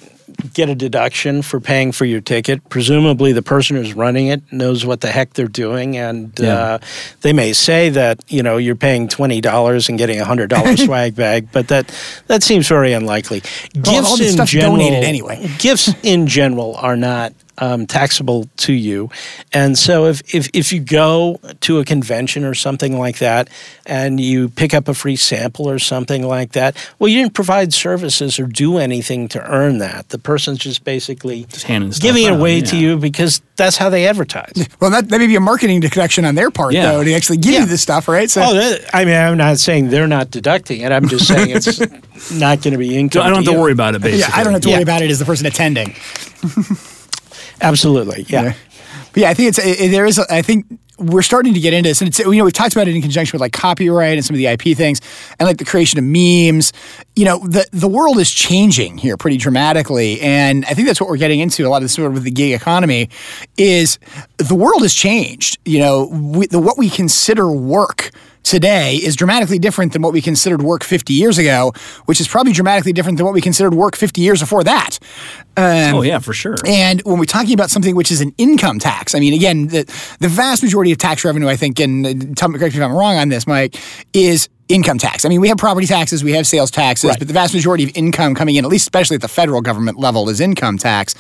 get a deduction for paying for your ticket. Presumably, the person who's running it knows what the heck they're doing, and Yeah. uh, they may say that you know you're paying twenty dollars and getting a hundred dollar swag bag, but that that seems very unlikely. Well, this in general, anyway. gifts in general are not um, taxable to you, and so if, if if you go to a convention or something like that, and you pick up a free sample or something like that, well, you didn't provide services or do anything to earn that. The person's just basically Just handing stuff giving it out, away to you because that's how they advertise. Well, that, that may be a marketing connection on their part, Yeah. though, to actually give Yeah. you this stuff, right? So, Oh, that, I mean, I'm not saying they're not deducting it. I'm just saying it's not going to be income. So I don't have to you. worry about it. Basically, yeah, I don't have to Yeah. worry about it as the person attending. Absolutely, yeah. Yeah. But yeah, I think it's it, there is. I think we're starting to get into this, and it's you know we've talked about it in conjunction with like copyright and some of the IP things, and like the creation of memes. You know, the the world is changing here pretty dramatically, and I think that's what we're getting into a lot of this sort of with the gig economy. Is the world has changed? You know, we, the what we consider work today is dramatically different than what we considered work 50 years ago, which is probably dramatically different than what we considered work 50 years before that. Um, Oh yeah, for sure. and when we're talking about something which is an income tax, I mean, again, the, the vast majority of tax revenue, I think, and uh, tell me, correct me if I'm wrong on this, Mike, is income tax. I mean, we have property taxes, we have sales taxes, but the vast majority of income coming in, at least especially at the federal government level, is income tax.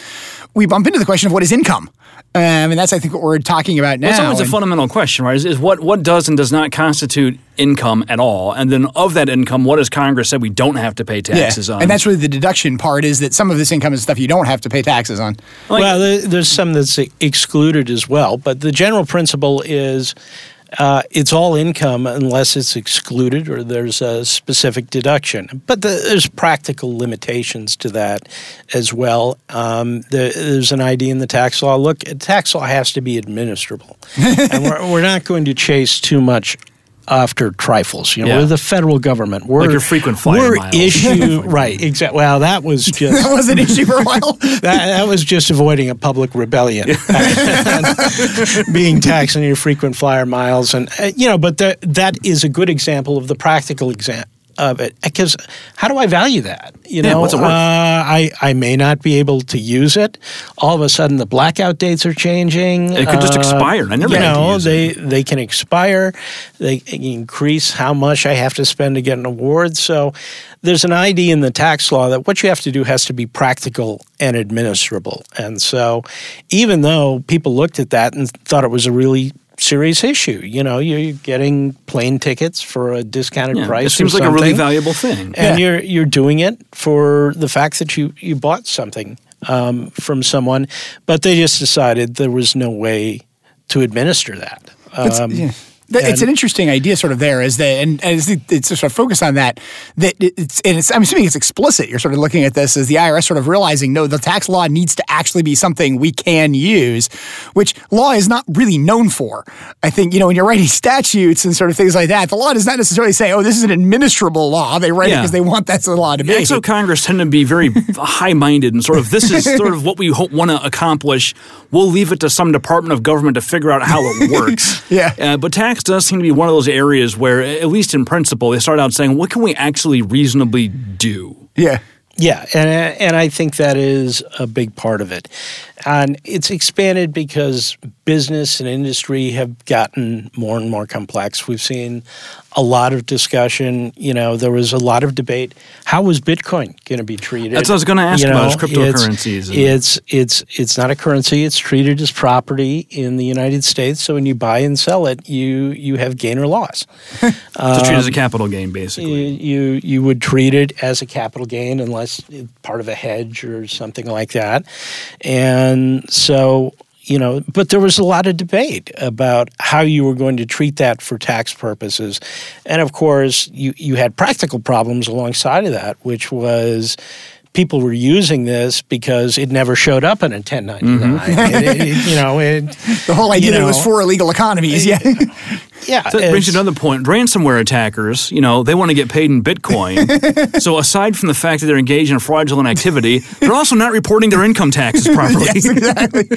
We bump into the question of what is income. Um, and that's, I think, what we're talking about now. Well, it's always a fundamental question, right? Is, is what what does and does not constitute income at all, and then of that income, what has Congress said we don't have to pay taxes on? And that's really the deduction part is that some of this income is stuff you don't have to pay taxes on. well, there's some that's excluded as well, but the general principle is uh, it's all income unless it's excluded or there's a specific deduction. But the, there's practical limitations to that as well. Um, the, there's an idea in the tax law. Look, tax law has to be administrable, and we're, we're not going to chase too much. After trifles, you know, Yeah. we're the federal government. We're Like your frequent flyer We're miles. issue right, exactly. Well, that was just That was an issue for a while. that, that was just avoiding a public rebellion, being taxed on your frequent flyer miles, and uh, you know. But that that is a good example of the practical exam of it. Because how do I value that? You know, what's it worth? Uh, I I may not be able to use it. All of a sudden, the blackout dates are changing. It could just Uh, expire. I never you know, they it. they can expire. They increase how much I have to spend to get an award. So there's an idea in the tax law that what you have to do has to be practical and administrable. And so even though people looked at that and thought it was a really serious issue, you know, you're getting plane tickets for a discounted Yeah, price. it seems or like a really valuable thing. and you're you're doing it for the fact that you you bought something um, from someone, but they just decided there was no way to administer that. Um, yeah. It's an interesting idea, sort of there, is that, and, and it's, it's sort of focus on that. That it's, and it's, I'm assuming it's explicit. You're sort of looking at this as the IRS sort of realizing, no, the tax law needs to actually be something we can use, which law is not really known for. I think you know when you're writing statutes and sort of things like that, the law does not necessarily say, oh, this is an administrable law. They write it because they want that's the law to be. Exo Congress tend to be very high-minded and sort of this is sort of what we want to accomplish. We'll leave it to some department of government to figure out how it works. Yeah. Uh, but tax does seem to be one of those areas where, at least in principle, they start out saying, "What can we actually reasonably do?" yeah. Yeah, and and I think that is a big part of it, and it's expanded because business and industry have gotten more and more complex. We've seen a lot of discussion. You know, there was a lot of debate. How was Bitcoin going to be treated? That's what I was gonna ask You about, know, cryptocurrencies It's, it's it's it's not a currency. It's treated as property in the United States. So when you buy and sell it, you you have gain or loss. Just treat it Um, as a capital gain, basically. you you would treat it as a capital gain unless it's part of a hedge or something like that. And so, you know, but there was a lot of debate about how you were going to treat that for tax purposes. And of course, you, you had practical problems alongside of that, which was people were using this because it never showed up in a 1099. Mm-hmm. It- it- you know, it, The whole idea You that it was for illegal economies. Yeah. yeah. That brings you to another point. Ransomware attackers, you know, they want to get paid in Bitcoin. so aside from the fact that they're engaged in fraudulent activity, they're also not reporting their income taxes properly. yes, exactly.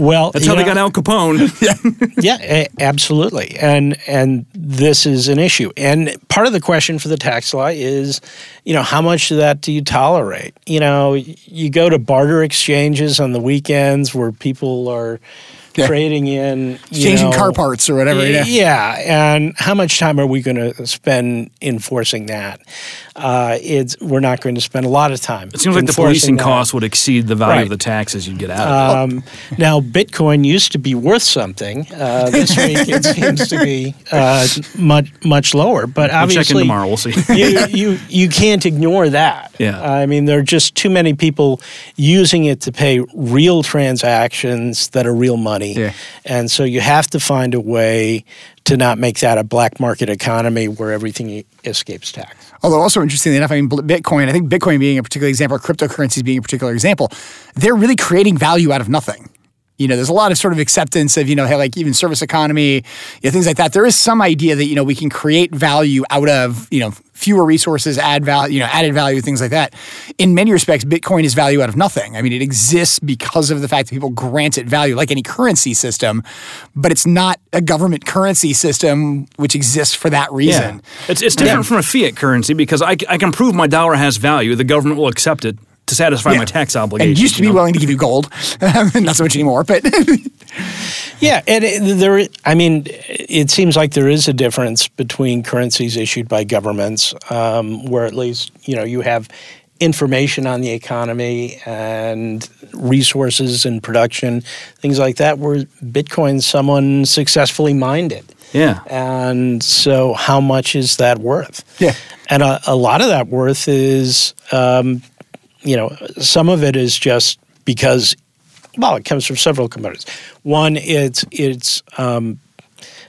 Well, That's how they know- got Al Capone. yeah, absolutely. And and this is an issue. And part of the question for the tax law is, you know, how much of that do you tolerate? You know, you go to barter exchanges on the weekends where people are Yeah. trading in you Exchanging know- car parts or whatever, yeah. Yeah, and how much time are we going to spend enforcing that? Uh, it's we're not going to spend a lot of time. It seems like the enforcing policing that. costs would exceed the value Right. of the taxes you'd get out of it. Um, now, Bitcoin used to be worth something. Uh, this week, it seems to be uh, much much lower. But We'll check in obviously, tomorrow. We'll see. you, you you can't ignore that. Yeah. I mean, there are just too many people using it to pay real transactions that are real money, Yeah. and so you have to find a way to not make that a black market economy where everything escapes tax. Although also interestingly enough, I mean, Bitcoin, I think Bitcoin being a particular example, or cryptocurrencies being a particular example, they're really creating value out of nothing. You know, there's a lot of sort of acceptance of, you know, hey, like even service economy, you know, things like that. There is some idea that, you know, we can create value out of, you know, fewer resources, add value, you know, added value, things like that. In many respects, Bitcoin is value out of nothing. I mean, it exists because of the fact that people grant it value, like any currency system, but it's not a government currency system which exists for that reason. It's, it's different from a fiat currency because I can prove my dollar has value. The government will accept it to satisfy Yeah. my tax obligations. and used to be you know? willing to give you gold, not so much anymore. But Yeah, and it, there. I mean, it seems like there is a difference between currencies issued by governments, um, where at least you know you have information on the economy and resources and production, things like that. Where Bitcoin, someone successfully mined it. Yeah. And so, how much is that worth? Yeah. And a, a lot of that worth is, um, you know, some of it is just because, well, it comes from several components. One, it's it's um,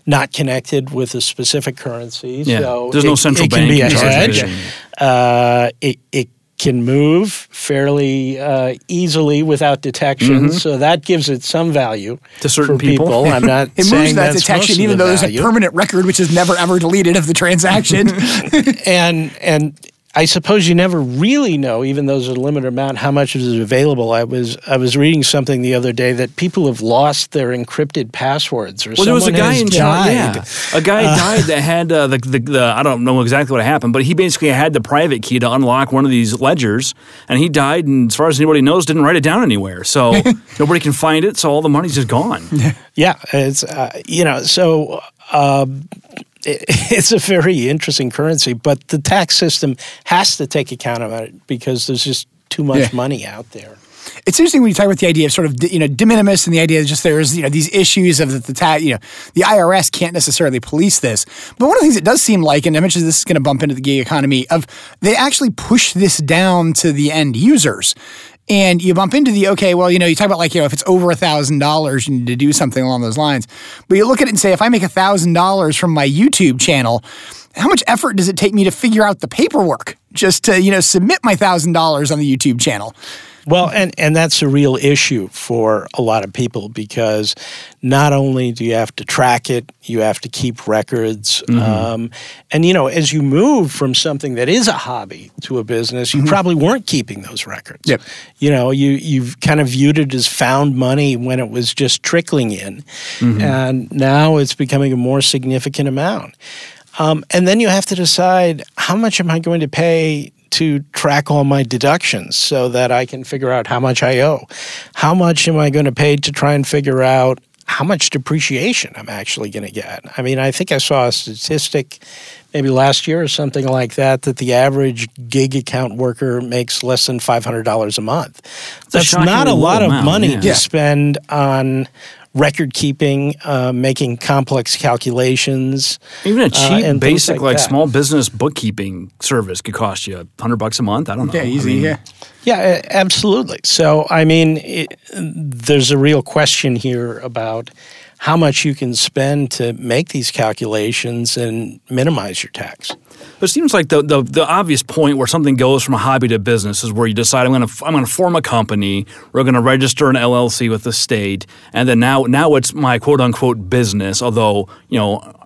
not connected with a specific currency. Yeah. So There's no it- central it can be a hedge. it. Uh, it, it can move fairly uh, easily without detection, so that gives it some value Mm-hmm. To certain for people. I'm not it saying moves that detection, even the though there's a permanent record which is never ever deleted of the transaction. and and I suppose you never really know, even though there's a limited amount, how much is available. I was I was reading something the other day that people have lost their encrypted passwords, or something. Well, there was a guy in. China. Yeah, a guy died that had uh, the, the the I don't know exactly what happened, but he basically had the private key to unlock one of these ledgers, and he died. And as far as anybody knows, didn't write it down anywhere, so nobody can find it. So all the money's just gone. Yeah, it's uh, you know so. Um, it- it's a very interesting currency, but the tax system has to take account of it because there's just too much Yeah. money out there. it's interesting when you talk about the idea of sort of you know de minimis and the idea that just there's you know these issues of the, the ta- you know the IRS can't necessarily police this. But one of the things it does seem like, and I mentioned this is going to bump into the gig economy, of they actually push this down to the end users. And you bump into the okay, well, you know, you talk about like, you know, if it's over a thousand dollars, you need to do something along those lines. But you look at it and say, if I make a thousand dollars from my YouTube channel, how much effort does it take me to figure out the paperwork just to, you know, submit my thousand dollars on the YouTube channel? Well, and, and that's a real issue for a lot of people because not only do you have to track it, you have to keep records. Um, and, you know, as you move from something that is a hobby to a business, you probably weren't keeping those records. Yep. You know, you, you've kind of viewed it as found money when it was just trickling in. And now it's becoming a more significant amount. Um, and then you have to decide how much am I going to pay to track all my deductions so that I can figure out how much I owe? How much am I going to pay to try and figure out how much depreciation I'm actually going to get? I mean, I think I saw a statistic maybe last year or something like that that the average gig account worker makes less than $500 a month. That's not a lot low of amount, money yeah. to Yeah. spend on record keeping, uh, making complex calculations. Even a uh, cheap, and basic, like, that. small business bookkeeping service could cost you a hundred bucks a month. I don't know. Yeah, I mean, yeah. Yeah, absolutely. So, I mean, it, there's a real question here about how much you can spend to make these calculations and minimize your tax. It seems like the, the the obvious point where something goes from a hobby to business is where you decide I'm going to I'm going to form a company. We're going to register an LLC with the state, and then now now it's my quote unquote business. Although you know.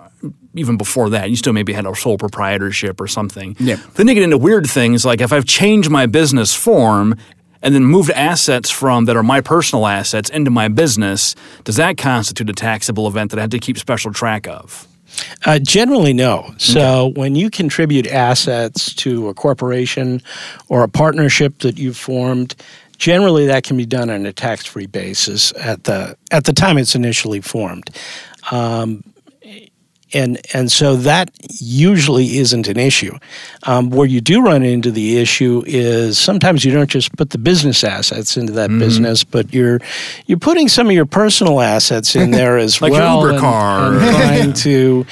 Even before that, you still maybe had a sole proprietorship or something. Yeah. Then you get into weird things like if I've changed my business form and then moved assets from that are my personal assets into my business, does that constitute a taxable event that I have to keep special track of? Uh, generally, no. So when you contribute assets to a corporation or a partnership that you've formed, generally that can be done on a tax-free basis at the at the time it's initially formed. Um, and and so that usually isn't an issue. Um, where you do run into the issue is sometimes you don't just put the business assets into that business, but you're you're putting some of your personal assets in there as Like your well, Uber and- car. and trying to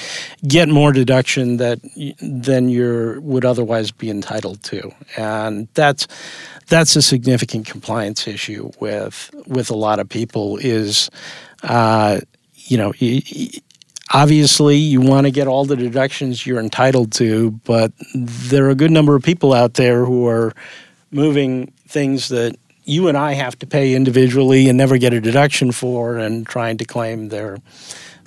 get more deduction that than you would otherwise be entitled to, and that's that's a significant compliance issue with with a lot of people. Is uh, you know. Obviously, you want to get all the deductions you're entitled to, but there are a good number of people out there who are moving things that you and I have to pay individually and never get a deduction for, and trying to claim their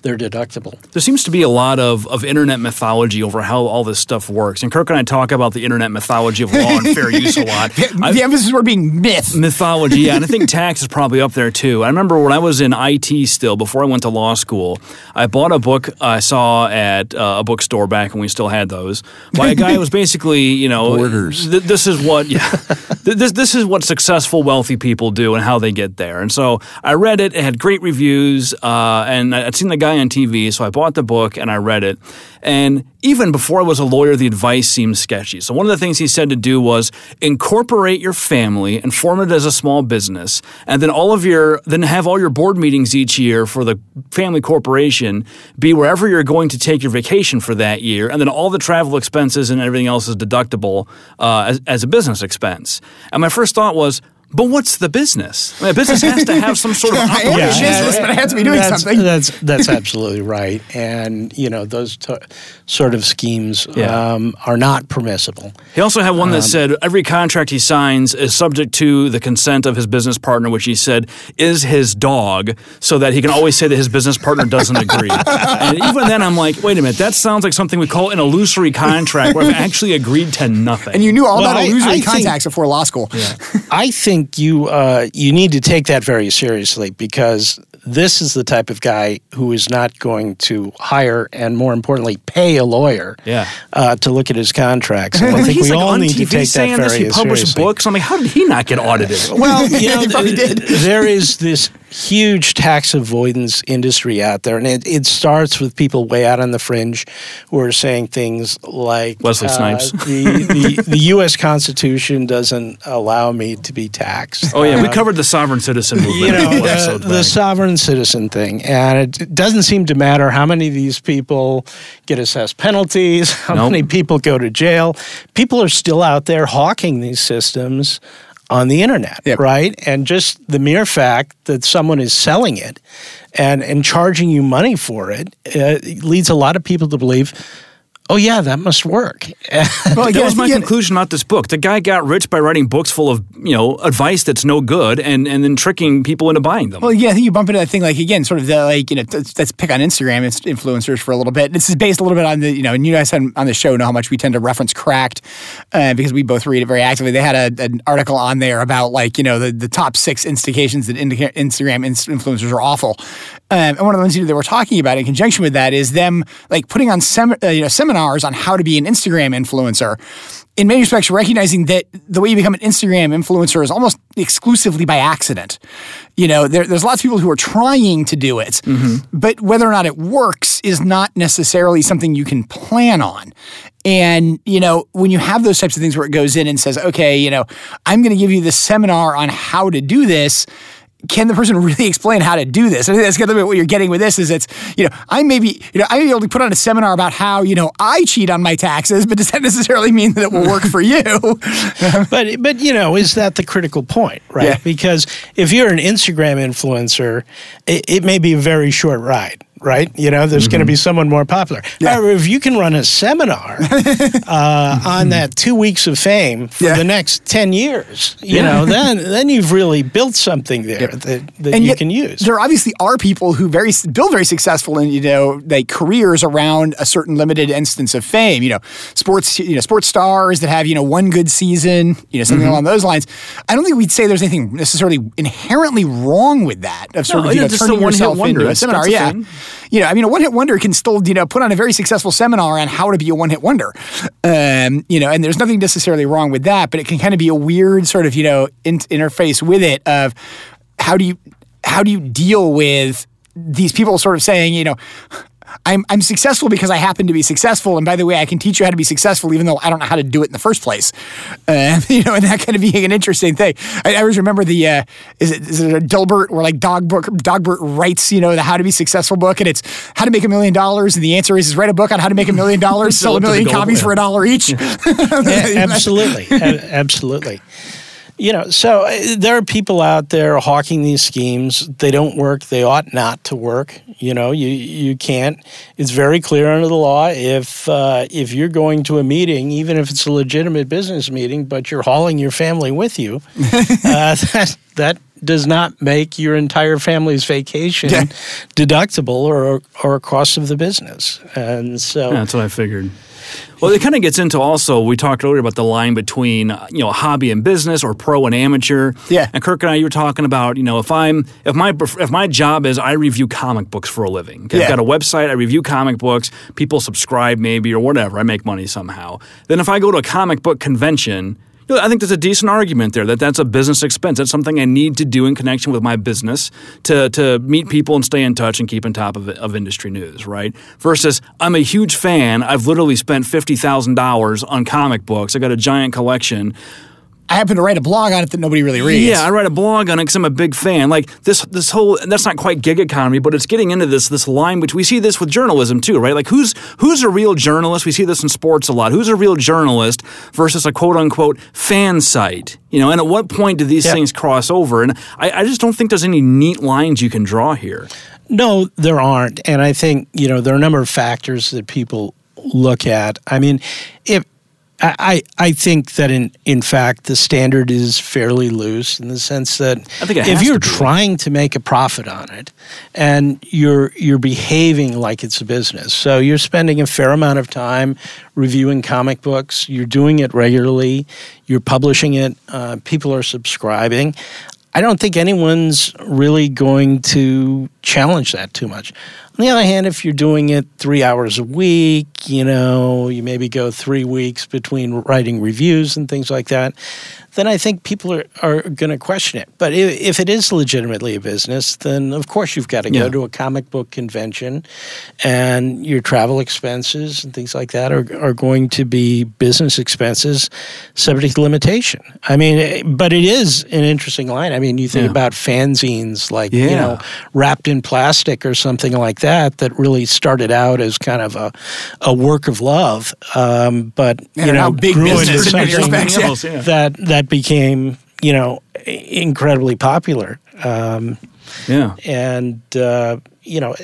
their deductible. There seems to be a lot of, of internet mythology over how all this stuff works. And Kirk and I talk about the internet mythology of law and fair use a lot. I- the emphasis word being myth. mythology, yeah, and I think tax is probably up there too. I remember when I was in IT still, before I went to law school, I bought a book I saw at uh, a bookstore back when we still had those by a guy who was basically, you know, Borders. th- this is what, yeah, th- this this is what successful wealthy people do and how they get there. And so I read it; it had great reviews, uh, and I'd seen the guy on TV, so I bought the book and I read it. And even before I was a lawyer, the advice seemed sketchy. So one of the things he said to do was incorporate your family and form it as a small business, and then all of your then have all your board meetings each year for the family corporation be wherever you're going to take your vacation for that year, and then all the travel expenses and everything else is deductible uh, as, as a business expense. And my first thought was. But what's the business? I mean, a business has to have some sort of I am a operation. business, but I have to be doing that's, something. That's that's absolutely right, and you know those t- sort of schemes Yeah. um, are not permissible. He also had Um, one that said every contract he signs is subject to the consent of his business partner, which he said is his dog, so that he can always say that his business partner doesn't agree. and even then, I'm like, wait a minute, that sounds like something we call an illusory contract where I've actually agreed to nothing. and you knew all Well, about I- illusory I think- before law school. I think you uh, you need to take that very seriously because this is the type of guy who is not going to hire and more importantly pay a lawyer Yeah. uh, to look at his contracts. And I think He's we like all on need TV to take saying that this. very He published seriously. books. I'm like, how did he not get audited? Well, you know, He probably did. there is this huge tax avoidance industry out there, and it, it starts with people way out on the fringe who are saying things like Wesley uh, Snipes. the, the the U.S. Constitution doesn't allow me to be taxed. oh yeah, we Uh, covered the sovereign citizen movement. you know the, the sovereign citizen thing, and it, it doesn't seem to matter how many of these people get assessed penalties, how Nope. many people go to jail. People are still out there hawking these systems on the internet, Yep. right? And just the mere fact that someone is selling it and and charging you money for it uh, leads a lot of people to believe. Oh yeah, that must work. Well, that was my conclusion about this book. The guy got rich by writing books full of you know advice that's no good, and and then tricking people into buying them. Well, yeah, I think you bump into that thing like again, sort of the like you know, let's, let's pick on Instagram ins- influencers for a little bit. This is based a little bit on the you know, and you guys on, on the show know how much we tend to reference Cracked uh, because we both read it very actively. They had a, an article on there about like you know the, the top six instigations that Instagram influencers are awful, um, and one of the ones you know, they were talking about in conjunction with that is them like putting on sem- uh, you know seminars on how to be an Instagram influencer. In many respects, recognizing that the way you become an Instagram influencer is almost exclusively by accident. You know, there, there's lots of people who are trying to do it, but whether or not it works is not necessarily something you can plan on. And, you know, when you have those types of things where it goes in and says, okay, you know, I'm going to give you this seminar on how to do this. Can the person really explain how to do this? I think that's kind of what you're getting with this is it's, you know, I may be, you know, I may be able to put on a seminar about how, you know, I cheat on my taxes, but does that necessarily mean that it will work for you? but but you know, is that the critical point, right? Yeah. Because if you're an Instagram influencer, it, it may be a very short ride. Right? You know, there's going to be someone more popular. However, if you can run a seminar uh, on that two weeks of fame for Yeah. the next ten years, you know, then then you've really built something there that, that and you can use. There obviously are people who very build very successful and you know like careers around a certain limited instance of fame. You know, sports you know sports stars that have you know one good season. You know something Mm-hmm. along those lines. I don't think we'd say there's anything necessarily inherently wrong with that of sort No, of you know turning yourself into a seminar. yeah. thing. You know, I mean, a one-hit wonder can still, you know, put on a very successful seminar on how to be a one-hit wonder. Um, you know, and there's nothing necessarily wrong with that, but it can kind of be a weird sort of, you know, in- interface with it of how do you how do you deal with these people sort of saying, you know, I'm I'm successful because I happen to be successful, and by the way, I can teach you how to be successful, even though I don't know how to do it in the first place. Uh, you know, and that kind of being an interesting thing. I, I always remember the uh, is it is it a Dilbert or like Dog book Dogbert writes you know the How to Be Successful book, and it's how to make a million dollars, and the answer is, is write a book on how to make a million dollars, sell a it to million goal, copies yeah. for a dollar each. Yeah, absolutely, A- absolutely. You know, so uh, there are people out there hawking these schemes. They don't work. They ought not to work. You know, you you can't. It's very clear under the law if uh, if you're going to a meeting, even if it's a legitimate business meeting, but you're hauling your family with you, uh, that that does not make your entire family's vacation Yeah. deductible or or a cost of the business. And so, Yeah, that's what I figured. Well, it kind of gets into also. We talked earlier about the line between uh, you know hobby and business, or pro and amateur. Yeah. And Kirk and I, you were talking about you know if I'm if my if my job is I review comic books for a living. Yeah. I've got a website. I review comic books. People subscribe maybe or whatever. I make money somehow. Then if I go to a comic book convention. I think there's a decent argument there that that's a business expense. That's something I need to do in connection with my business to, to meet people and stay in touch and keep on top of, of industry news, right? Versus, I'm a huge fan. I've literally spent $50,000 on comic books. I got a giant collection. I happen to write a blog on it that nobody really reads. Yeah, I write a blog on it because I'm a big fan. Like this, this whole that's not quite gig economy, but it's getting into this this line which we see this with journalism too, right? Like who's who's a real journalist? We see this in sports a lot. Who's a real journalist versus a quote unquote fan site? You know, and at what point do these Yeah. things cross over? And I, I just don't think there's any neat lines you can draw here. No, there aren't. And I think, you know, there are a number of factors that people look at. I mean, if I, I think that in, in fact the standard is fairly loose in the sense that I think it if you're to trying to make a profit on it and you're you're behaving like it's a business. So you're spending a fair amount of time reviewing comic books, you're doing it regularly, you're publishing it, uh, people are subscribing. I don't think anyone's really going to challenge that too much. On the other hand, if you're doing it three hours a week, you know, you maybe go three weeks between writing reviews and things like that, then I think people are, are going to question it. But if, if it is legitimately a business, then of course you've got to Yeah. go to a comic book convention and your travel expenses and things like that are, are going to be business expenses subject to limitation. I mean, but it is an interesting line. I mean, you think Yeah. about fanzines like, you know, wrapped in plastic or something like that, that really started out as kind of a, a work of love. Um, but, And you know, now big grew business into something yeah. else, yeah. that, that became, you know, incredibly popular. Um, Yeah. and uh, you know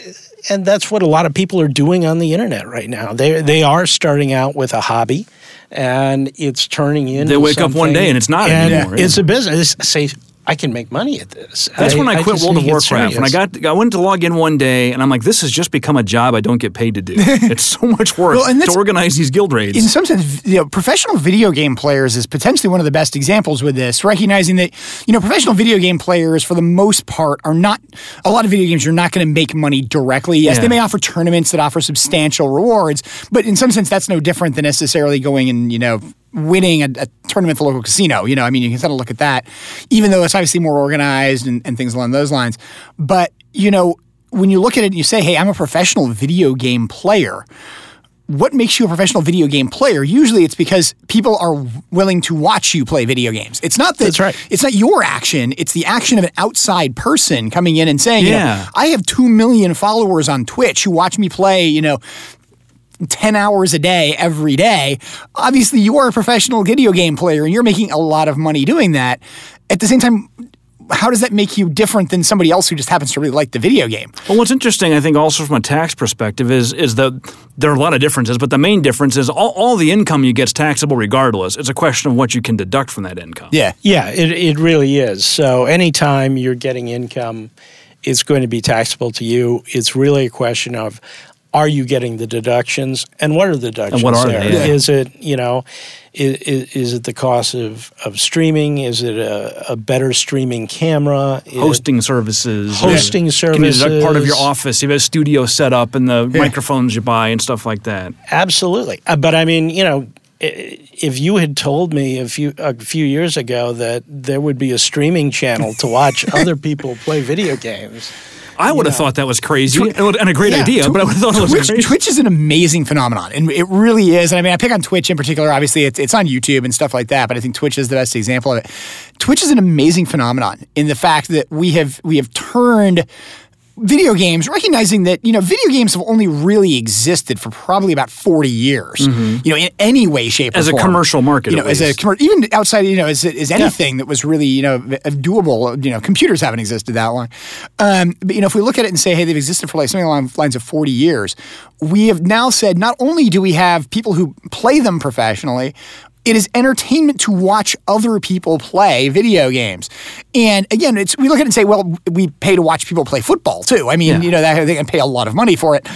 and that's what a lot of people are doing on the internet right now they they are starting out with a hobby and it's turning into They wake up one day and it's not and anymore, yeah. it's a business say I can make money at this. That's when I, quit just World of Warcraft. When I got, I went to log in one day, and I'm like, "This has just become a job I don't get paid to do. it's so much work Well, and to organize these guild raids." in some sense, you know, professional video game players is potentially one of the best examples with this, recognizing that, you know, professional video game players, for the most part, are not, a lot of video games, you're not going to make money directly. Yes, Yeah. they may offer tournaments that offer substantial rewards, but in some sense, that's no different than necessarily going and, you know, winning a, a tournament at the local casino. You know, I mean, you can kind of look at that, even though it's obviously more organized and, and things along those lines. But, you know, when you look at it and you say, hey, I'm a professional video game player, what makes you a professional video game player? Usually it's because people are willing to watch you play video games. It's not that That's right. it's not your action, it's the action of an outside person coming in and saying, you know, Yeah. I have 2 million followers on Twitch who watch me play, you know, 10 hours a day every day. Obviously, you are a professional video game player and you're making a lot of money doing that. At the same time, how does that make you different than somebody else who just happens to really like the video game? Well, what's interesting, I think, also from a tax perspective, is is that there are a lot of differences, but the main difference is all, all the income you get is taxable regardless. It's a question of what you can deduct from that income. Yeah. Yeah, it, it really is. So anytime you're getting income, it's going to be taxable to you. It's really a question of are you getting the deductions and what are the deductions And what are there? they? Yeah. Is it, you know, is, is it the cost of, of streaming? Is it a, a better streaming camera? Is- Hosting services, Hosting services. Can you deduct part of your office. You have a studio set up and the microphones you buy and stuff like that. Absolutely. Uh, but I mean, you know, if you had told me a few a few years ago that there would be a streaming channel to watch other people play video games, I would have thought that was crazy and and a great Yeah, idea, Tw- but I would have thought it was Twitch, crazy. Twitch is an amazing phenomenon, and it really is. And I mean, I pick on Twitch in particular. Obviously, it's, it's on YouTube and stuff like that, but I think Twitch is the best example of it. Twitch is an amazing phenomenon in the fact that we have we have turned video games, recognizing that you know video games have only really existed for probably about forty years. You know, in any way, shape, Mm-hmm. As a commercial market, You know, as a least. commer- even outside, you know, as, as anything that was really you know doable. You know, computers haven't existed that long. Um, but you know, if we look at it and say, hey, they've existed for like something along the lines of forty years, we have now said not only do we have people who play them professionally. It is entertainment to watch other people play video games, and again, it's we look at it and say, well, we pay to watch people play football too. I mean, you know, that they can pay a lot of money for it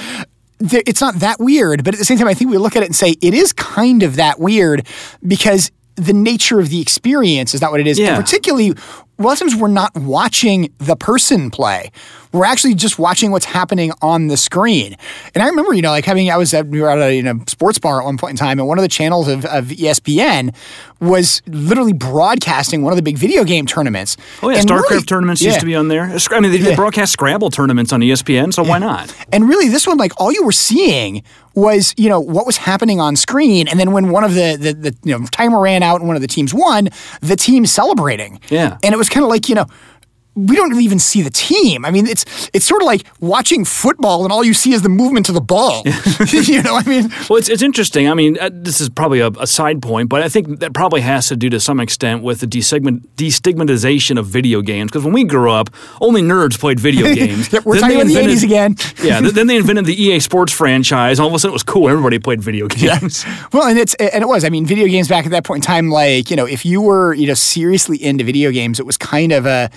it's not that weird, but at the same time, I think we look at it and say it is kind of that weird because the nature of the experience is not what it is. Yeah. And particularly, a lot of times we're not watching the person play. We're actually just watching what's happening on the screen. And I remember, you know, like having, I was at, we were at a you know, sports bar at one point in time, and one of the channels of, of ESPN was literally broadcasting one of the big video game tournaments. Oh yeah, And StarCraft really- tournaments yeah. used to be on there. I mean, they, Yeah. broadcast Scrabble tournaments on ESPN, so why not? And really, this one, like all you were seeing was, you know, what was happening on screen, and then when one of the the, the you know timer ran out and one of the teams won, the team celebrating. Yeah. and it was kind of like you know. We don't really even see the team. I mean, it's it's sort of like watching football, and all you see is the movement of the ball. you know, I mean, Well, it's, it's interesting. I mean, uh, this is probably a, a side point, but I think that probably has to do to some extent with the destigma- destigmatization of video games. Because when we grew up, only nerds played video games. We're Then talking about the invented- '80s again. yeah, th- then they invented the EA Sports franchise. All of a sudden, it was cool. Everybody played video games. Well, and it's and it was. I mean, video games back at that point in time, like you know, if you were you know seriously into video games, it was kind of a.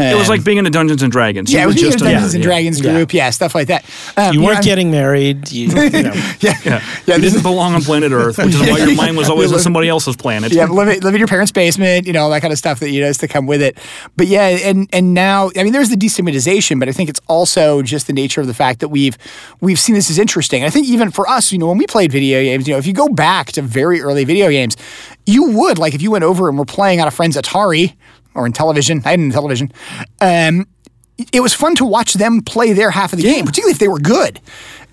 It was like being in a Dungeons and Dragons. yeah, it was were being a Dungeons a- and. Dragons Yeah. group, yeah, stuff like that. Um, you weren't I'm- getting married. You, you know. yeah, yeah. Yeah, yeah you didn't is- belong on planet Earth, which is why your mind was always on somebody else's planet. yeah, live, it- live in your parents' basement, you know, all that kind of stuff that you know has to come with it. But yeah, and and now, I mean, there's the destigmatization, but I think it's also just the nature of the fact that we've we've seen this as interesting. I think even for us, you know, when we played video games, you know, if you go back to very early video games, you would like if you went over and were playing on a friend's Atari or Intellivision. I had it Intellivision. Um, it was fun to watch them play their half of the game, particularly if they were good.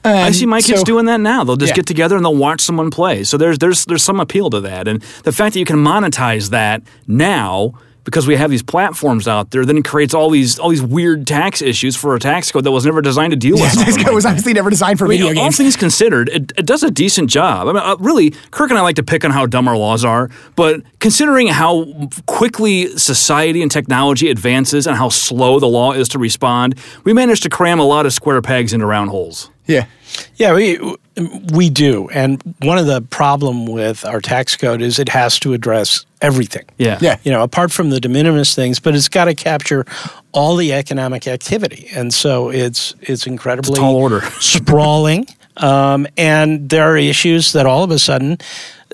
I see my kids so- doing that now. They'll just Yeah. get together and they'll watch someone play. So there's there's there's some appeal to that, and the fact that you can monetize that now because we have these platforms out there, then it creates all these all these weird tax issues for a tax code that was never designed to deal with. Yeah, something this like was obviously never designed for I mean, video all games. things considered, it, it does a decent job. I mean, uh, really, Kirk and I like to pick on how dumb our laws are, but considering how quickly society and technology advances and how slow the law is to respond, we managed to cram a lot of square pegs into round holes. Yeah. Yeah, we we do, and one of the problem with our tax code is it has to address everything. Yeah. Yeah. You know, apart from the de minimis things, but it's got to capture all the economic activity, and so it's it's incredibly tall order. sprawling. Um, and there are issues that all of a sudden,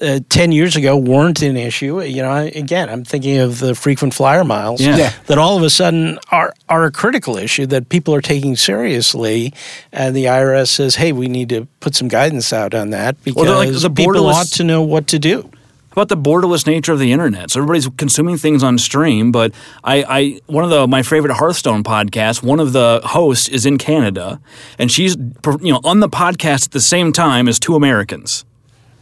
uh, ten years ago, weren't an issue. You know, again, I'm thinking of the frequent flyer miles Yeah. Yeah. that all of a sudden are are a critical issue that people are taking seriously, and the IRS says, "Hey, we need to put some guidance out on that because Well, like the people borderless- ought to know what to do." about the borderless nature of the internet. So everybody's consuming things on stream, but I, I one of the my favorite Hearthstone podcasts. One of the hosts is in Canada, and she's you know on the podcast at the same time as two Americans.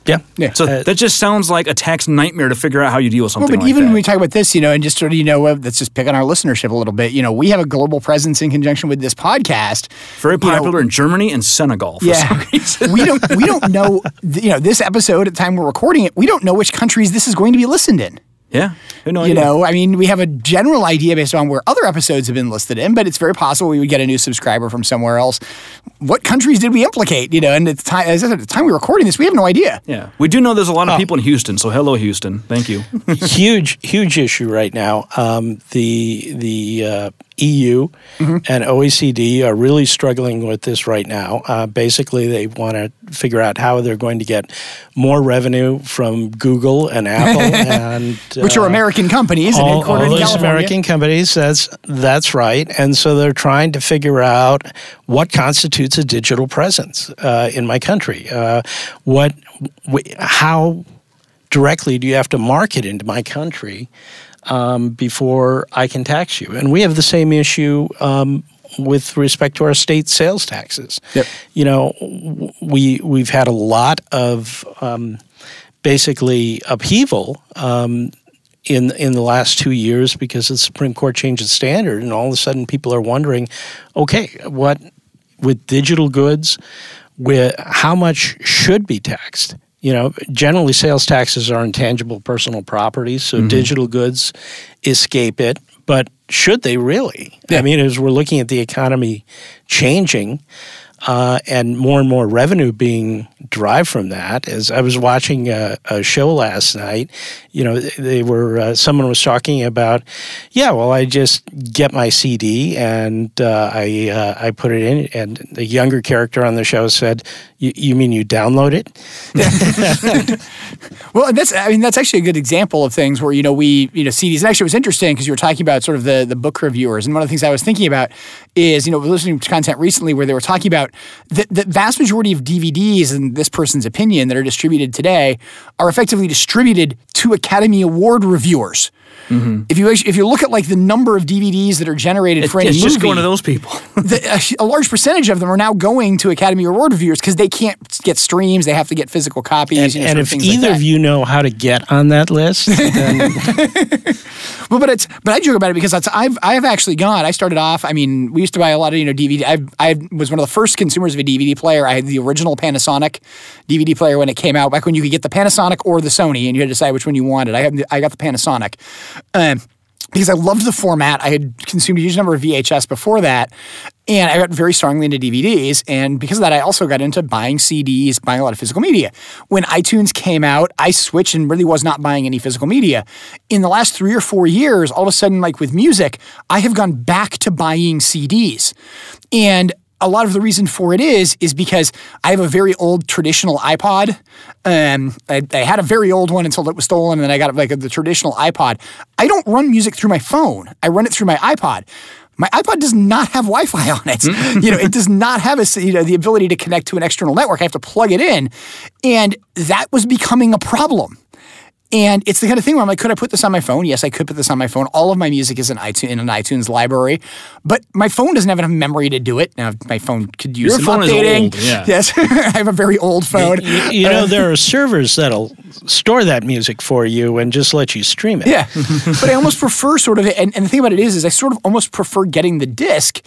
Yeah, Yeah. So Uh, that just sounds like a tax nightmare to figure out how you deal with Well, something but like even that. when we talk about this, you know, and just sort of, you know, uh, let's just pick on our listenership a little bit. You know, we have a global presence in conjunction with this podcast. Very You know, popular in Germany and Senegal. For some yeah, reason. we don't we don't know. You know, this episode at the time we're recording it, we don't know which countries this is going to be listened in. Yeah. No you know, I mean, we have a general idea based on where other episodes have been listed in, but it's very possible we would get a new subscriber from somewhere else. What countries did we implicate? You know, and at the time, as I said, at the time we were recording this, we have no idea. Yeah, we do know there's a lot of people in Houston. So hello, Houston. Thank you. huge, huge issue right now. Um, the the uh, EU mm-hmm. and OECD are really struggling with this right now. Uh, basically, they want to figure out how they're going to get more revenue from Google and Apple, and which are uh, American companies all, all those California. American companies. That's that's right. And so they're trying to figure out what constitutes a digital presence uh, in my country. Uh, what, wh- how directly do you have to market into my country? Um, before I can tax you. And we have the same issue um, with respect to our state sales taxes. Yep. You know, we we've had a lot of um, basically upheaval. Um, in, in the last two years, because the Supreme Court changed its standard, and all of a sudden people are wondering, okay, what with digital goods, with how much should be taxed? You know, generally sales taxes are intangible personal property, so mm-hmm. digital goods escape it. But should they really? Yeah. I mean, as we're looking at the economy changing, uh, and more and more revenue being derived from that. As I was watching a, a show last night, you know, they were uh, someone was talking about, yeah, well, I just get my CD and uh, I uh, I put it in, and the younger character on the show said, "You mean you download it?" well, that's I mean that's actually a good example of things where you know we you know CDs. And actually, it was interesting because you were talking about sort of the the book reviewers, and one of the things I was thinking about is you know listening to content recently where they were talking about the, the vast majority of DVDs, this person's opinion, that are distributed today are effectively distributed to Academy Award reviewers. Mm-hmm. If you if you look at like the number of DVDs that are generated it, for any it's movie, just going to those people. the, a, a, large percentage of them are now going to Academy Award reviewers because they can't get streams; they have to get physical copies. And, and if either like of you know how to get on that list, then well, but it's but I joke about it because I've I have actually gone. I started off. I mean, we used to buy a lot of you know DVD. I I was one of the first consumers of a DVD player. I had the original Panasonic DVD player when it came out, back when you could get the Panasonic or the Sony, and you had to decide which one you wanted. I have I got the Panasonic. Um, because I loved the format. I had consumed a huge number of VHS before that, and I got very strongly into DVDs. And because of that, I also got into buying CDs, buying a lot of physical media. When iTunes came out, I switched and really was not buying any physical media. In the last three or four years, all of a sudden, like with music, I have gone back to buying CDs. And a lot of the reason for it is is because I have a very old traditional iPod. Um, I, I, had a very old one until it was stolen, and then I got like the traditional iPod. I don't run music through my phone. I run it through my iPod. My iPod does not have Wi-Fi on it. you know, it does not have a, you know the ability to connect to an external network. I have to plug it in, and that was becoming a problem. And it's the kind of thing where I'm like, could I put this on my phone? Yes, I could put this on my phone. All of my music is in, iTunes, in an iTunes library, but my phone doesn't have enough memory to do it. Now, my phone could use Your some phone updating. Is old, yeah. Yes, I have a very old phone. You, you know, there are servers that'll store that music for you and just let you stream it. Yeah, but I almost prefer sort of, and, and the thing about it is, is I sort of almost prefer getting the disc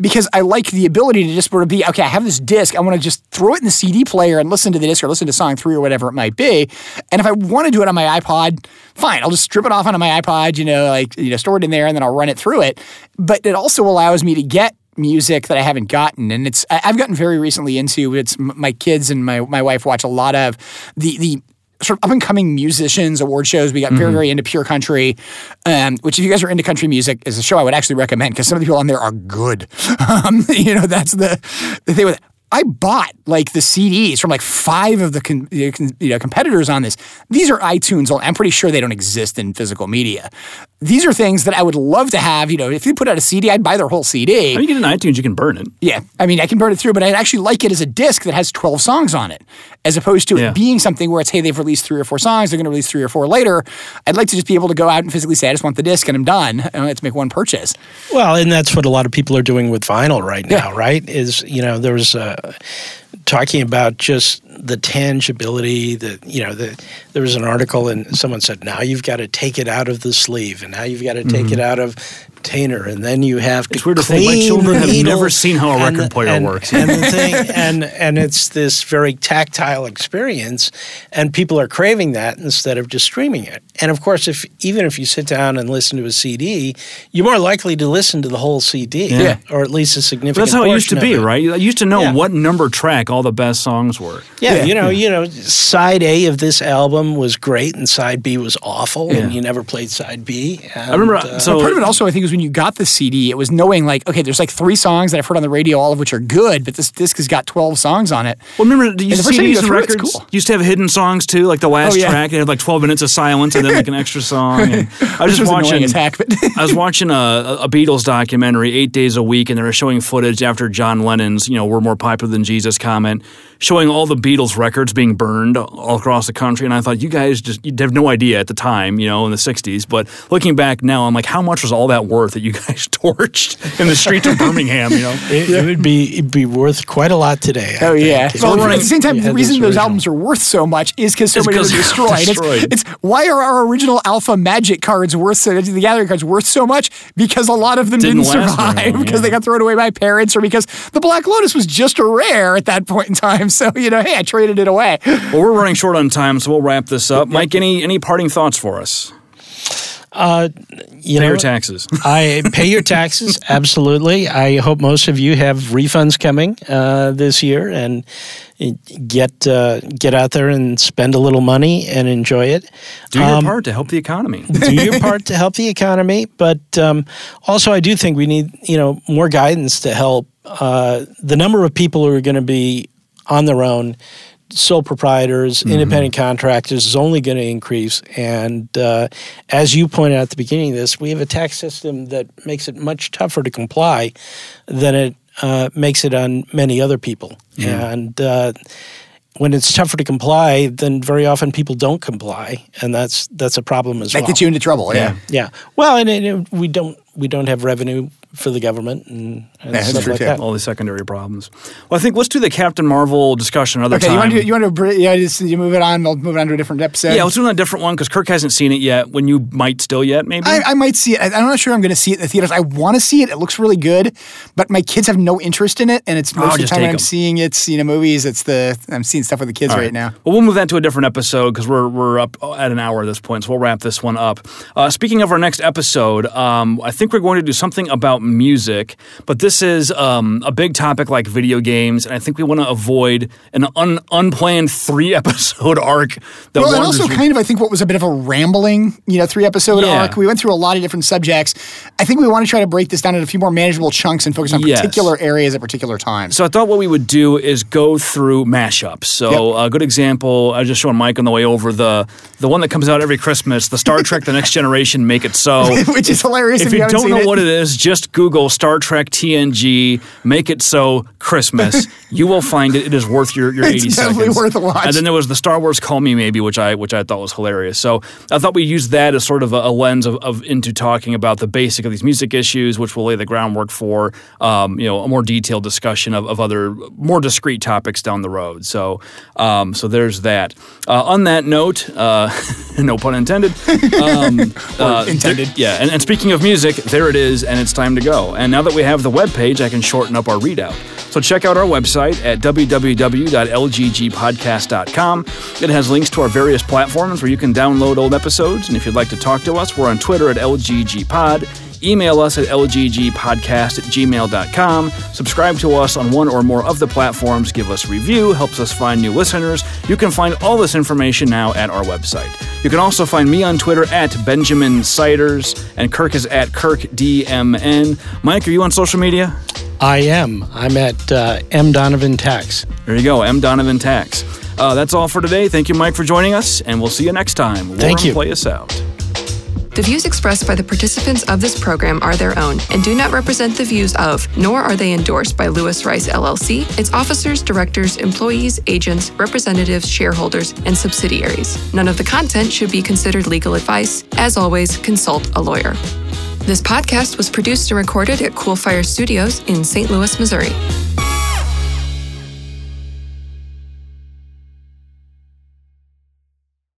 because I like the ability to just sort of be okay. I have this disc. I want to just throw it in the CD player and listen to the disc or listen to song three or whatever it might be. And if I want to do it on my iPod, fine. I'll just strip it off onto my iPod. You know, like you know, store it in there, and then I'll run it through it. But it also allows me to get music that I haven't gotten, and it's I've gotten very recently into. It's my kids and my my wife watch a lot of the the sort of up and coming musicians award shows. We got mm-hmm. very, very into pure country, um, which if you guys are into country music is a show I would actually recommend because some of the people on there are good. Um, you know, that's the, the thing with it. I bought like the CDs from like five of the con- you know, competitors on this. These are iTunes. I'm pretty sure they don't exist in physical media. These are things that I would love to have. You know, if you put out a CD, I'd buy their whole CD. I mean, you get an iTunes, you can burn it. Yeah, I mean, I can burn it through, but I'd actually like it as a disc that has 12 songs on it, as opposed to yeah. it being something where it's hey, they've released three or four songs, they're going to release three or four later. I'd like to just be able to go out and physically say, I just want the disc and I'm done. I don't have to make one purchase. Well, and that's what a lot of people are doing with vinyl right now, yeah. right? Is you know, there's. Uh, talking about just the tangibility that you know the, there was an article and someone said now you've got to take it out of the sleeve and now you've got to take mm-hmm. it out of entertainer, and then you have to It's weird to think my children have never seen how a and- record player and- works. and the thing, and and it's this very tactile experience, and people are craving that instead of just streaming it. And of course, if even if you sit down and listen to a CD, you're more likely to listen to the whole CD, Yeah. or at least a significant. But that's how it used to be, it. right? You used to know Yeah. what number track all the best songs were. Yeah, you know, you know, side A of this album was great, and side B was awful, Yeah. and you never played side B. And, I remember. uh, so Part of it also, I think, was when you got the CD, it was knowing like, okay, there's like three songs that I've heard on the radio, all of which are good, but this disc has got 12 songs on it. Well, remember, the first time you CDs and through records cool. used to have hidden songs too, like the last Oh, yeah. track. It had like 12 minutes of silence and then like an extra song. And I was just watching. as heck, but- I was watching a, a Beatles documentary, eight days a week, and they were showing footage after John Lennon's, you know, "We're more popular than Jesus" comment, showing all the Beatles records being burned all across the country. And I thought, you guys just you have no idea at the time, you know, in the 60s. But looking back now, I'm like, how much was all that worth that you guys torched in the streets of Birmingham? You know. it, it would be it'd be worth quite a lot today. I Oh yeah. think. Well, If at the same time, the reason those albums are worth so much is because so It's many were 'cause they're destroyed. It's, destroyed. it's why are our original Alpha Magic cards worth so the Gathering cards worth so much? Because a lot of them Didn't didn't, survive long, because yeah. they got thrown away by parents or because the Black Lotus was just a rare at that point in time. So you know, hey, I traded it away. Well, we're running short on time, so we'll wrap this up. Mike, any any parting thoughts for us? you Pay know, your taxes. I pay your taxes absolutely. I hope most of you have refunds coming uh, this year and get uh, get out there and spend a little money and enjoy it. Do your Um, part to help the economy. do your part to help the economy, but um, also I do think we need you know more guidance to help uh, the number of people who are going to be on their own. Sole proprietors, independent contractors is only going to increase. And uh, as you pointed out at the beginning of this, we have a tax system that makes it much tougher to comply than it uh, makes it on many other people. And uh, when it's tougher to comply, then very often people don't comply, and that's that's a problem as That well. gets you into trouble. Yeah. Yeah. Well, and, and we don't we don't have revenue for the government and, and Yeah, stuff like that. All these secondary problems. Well, I think let's do the Captain Marvel discussion another Okay, time. you want to do, you want to yeah, just you move it on. We'll move it on to a different episode. yeah, let's do a different one because Kirk hasn't seen it yet. When you might still yet, maybe. I, I might see it. I- I'm not sure I'm going to see it in the theaters. I want to see it. It looks really good, but my kids have no interest in it, and it's most of the time when take I'm 'em. seeing it's you know movies. It's the I'm seeing stuff with the kids right now. Well, we'll move that to a different episode because we're we're up at an hour at this point, so we'll wrap this one up. Uh, speaking of our next episode, um, I think we're going to do something about music, but this is um, a big topic like video games, and I think we want to avoid an un- unplanned three episode arc. That Well, and also kind of I think what was a bit of a rambling, you know, three episode Yeah. arc. We went through a lot of different subjects. I think we want to try to break this down into a few more manageable chunks and focus on Yes. particular areas at particular times. So I thought what we would do is go through mashups. So a good example, I was just showing Mike on the way over the the one that comes out every Christmas, the Star Trek: The Next Generation, Make It So. Which is hilarious If if you you don't know it. what it is, just Google Star Trek TNG, Make It So Christmas. you will find it. It is worth your, your It's 80 definitely seconds. worth a watch. And then there was the Star Wars Call Me Maybe, which I which I thought was hilarious. So I thought we used that as sort of a, a lens of, of into talking about the basic of these music issues, which will lay the groundwork for um, you know a more detailed discussion of, of other more discrete topics down the road. So um, so there's that. Uh, on that note, uh, no pun intended. Um, uh, intended. there- yeah, and, and speaking of music, there it is, and it's time to go. And now that we have the webpage, I can shorten up our readout. So check out our website at www.lggpodcast.com. It has links to our various platforms where you can download old episodes. And if you'd like to talk to us, we're on Twitter at lggpod. Email us at lggpodcast at gmail.com. Subscribe to us on one or more of the platforms. Give us a review, helps us find new listeners. You can find all this information now at our website. You can also find me on Twitter at Benjamin Siders, and Kirk is at KirkDMN. Mike, are you on social media? I am. I'm at uh, M Donovan Tax. There you go, M. Donovan Tax. Uh, that's all for today. Thank you, Mike, for joining us, and we'll see you next time. Thank you. Play us out. The views expressed by the participants of this program are their own and do not represent the views of, nor are they endorsed by Lewis Rice LLC, its officers, directors, employees, agents, representatives, shareholders, and subsidiaries. None of the content should be considered legal advice. As always, consult a lawyer. This podcast was produced and recorded at Coolfire Studios in St. Louis, Missouri.